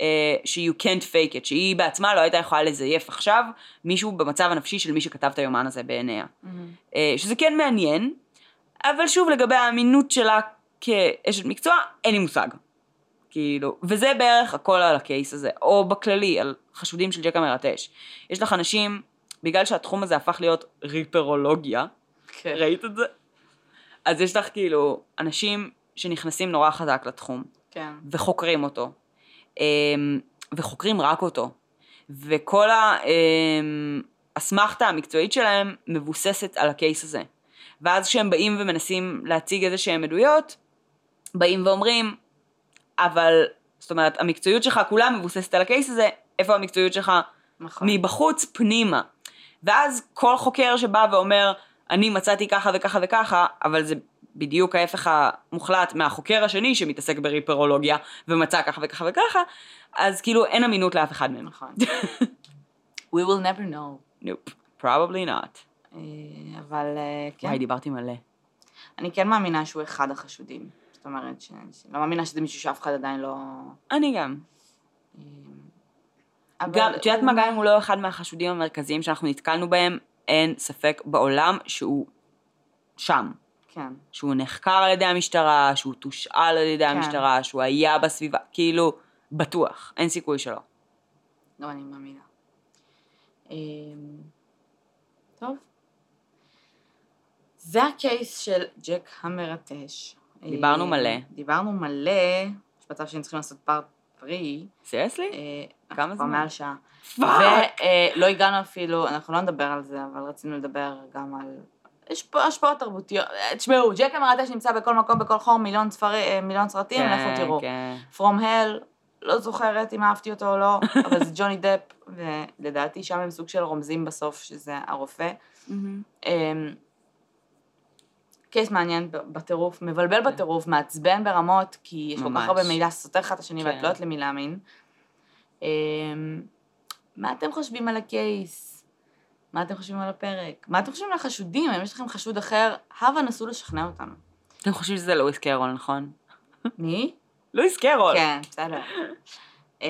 אה, ש-you can't fake it, שהיא בעצמה לא הייתה יכולה לזייף עכשיו מישהו במצב הנפשי של מי שכתב את היומן הזה בעיניה. מהמם. אה, שזה כן מעניין, אבל שוב לגבי האמינות שלה כאשת מקצוע, אין לי מושג. כאילו, וזה בערך הכל על הקייס הזה, או בכללי, על חשודים של ג'ק המרטש. יש לך אנשים, בגלל שהתחום הזה הפך להיות ריפרולוגיה, כן. ראית את זה? אז יש לך כאילו אנשים שנכנסים נורא חזק לתחום, כן. וחוקרים אותו, אמ, וחוקרים רק אותו, וכל ה- אמ, האסמכתה המקצועית שלהם מבוססת על הקייס הזה. ואז כשהם באים ומנסים להציג איזה שהם עדויות, באים ואומרים, אבל, זאת אומרת, המקצועיות שלך כולה מבוססת על הקייס הזה, איפה המקצועיות שלך נכון. מבחוץ פנימה. ואז כל חוקר שבא ואומר, אני מצאתי ככה וככה וככה, אבל זה בדיוק ההפך המוחלט מהחוקר השני שמתעסק בריפרולוגיה ומצא ככה וככה וככה, אז כאילו אין אמינות לאף אחד מהם. נכון. We will never know. נופ, probably not. אה, אבל אה, כן. וואי, דיברתי מלא. אני כן מאמינה שהוא אחד החשודים. זאת אומרת, ש... לא מאמינה שזה מישהו שאף אחד עדיין לא... אני גם. אבל גם, את יודעת מה, גם אם הוא לא אחד מהחשודים המרכזיים שאנחנו נתקלנו בהם, אין ספק בעולם שהוא שם. כן. שהוא נחקר על ידי המשטרה, שהוא תושאל על ידי כן. המשטרה, שהוא היה בסביבה, כאילו, בטוח, אין סיכוי שלא. לא, אני מאמינה. אמ, טוב. זה ה case של ג'ק המרטש. דיברנו אה, מלא. דיברנו מלא, יש מצב שהיינו צריכים לעשות part 3. Seriously? אה, כמה אנחנו כבר זמן? מעל שעה. Fuck! ולא הגענו אפילו, אנחנו לא נדבר על זה, אבל רצינו לדבר גם על... יש פה השפעות תרבותיות. אה, תשמעו, ג'ק המרטש נמצא בכל מקום, בכל חור, מיליון, אה, מיליון סרטים, לכו תראו. כן. From Hell, לא זוכרת אם אהבתי אותו או לא, אבל זה ג'וני דפ, ולדעתי שם הם סוג של רומזים בסוף, שזה הרופא. מהמם. קייס מעניין בטירוף, מבלבל בטירוף, מעצבן ברמות, כי יש כל. כך הרבה מידע סותר אחד את השני, ואת כן. לא יודעת למי להאמין. אמ, מה אתם חושבים על הקייס? מה אתם חושבים על הפרק? מה אתם חושבים על החשודים? אם יש לכם חשוד אחר, הבה נסו לשכנע אותנו. אתם חושבים שזה לואיס קרול, נכון? מי? לואיס קרול. כן, בסדר. אמ,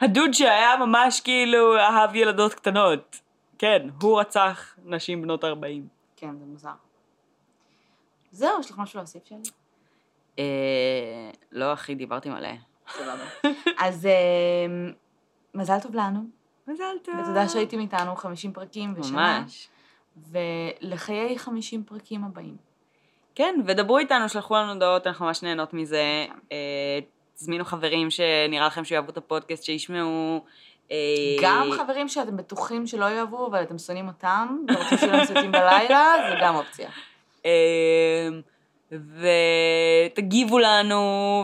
הדוד שהיה ממש כאילו אהב ילדות קטנות. כן, הוא רצח נשים בנות 40. כן, זה מוזר. זהו, יש לך משהו להוסיף שלי? אה, לא, אחי, דיברתי מלא. סבבה. אז אמ, מזל טוב לנו, מזל טוב. ותודה שהייתם איתנו 50 פרקים בשנה, ממש. ולחיי 50 פרקים הבאים. כן, ודברו איתנו, שלחו לנו הודעות, אנחנו ממש נהנות מזה. אה, תזמינו חברים שנראה לכם שיאהבו את הפודקאסט, שישמעו. אה, גם חברים שאתם בטוחים שלא יאהבו, אבל אתם שונאים אותם, ורוצים שיהיו להם סרטים בלילה, זה גם אופציה. אה, ותגיבו לנו,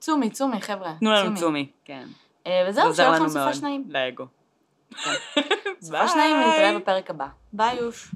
צומי, צומי, חבר'ה. ותנו לנו צומי. כן. אה, זה וזהו, שיהיה לכם סופה. שניים. לאגו. סופה שניים, ונתראה בפרק הבא. ביי, יוש.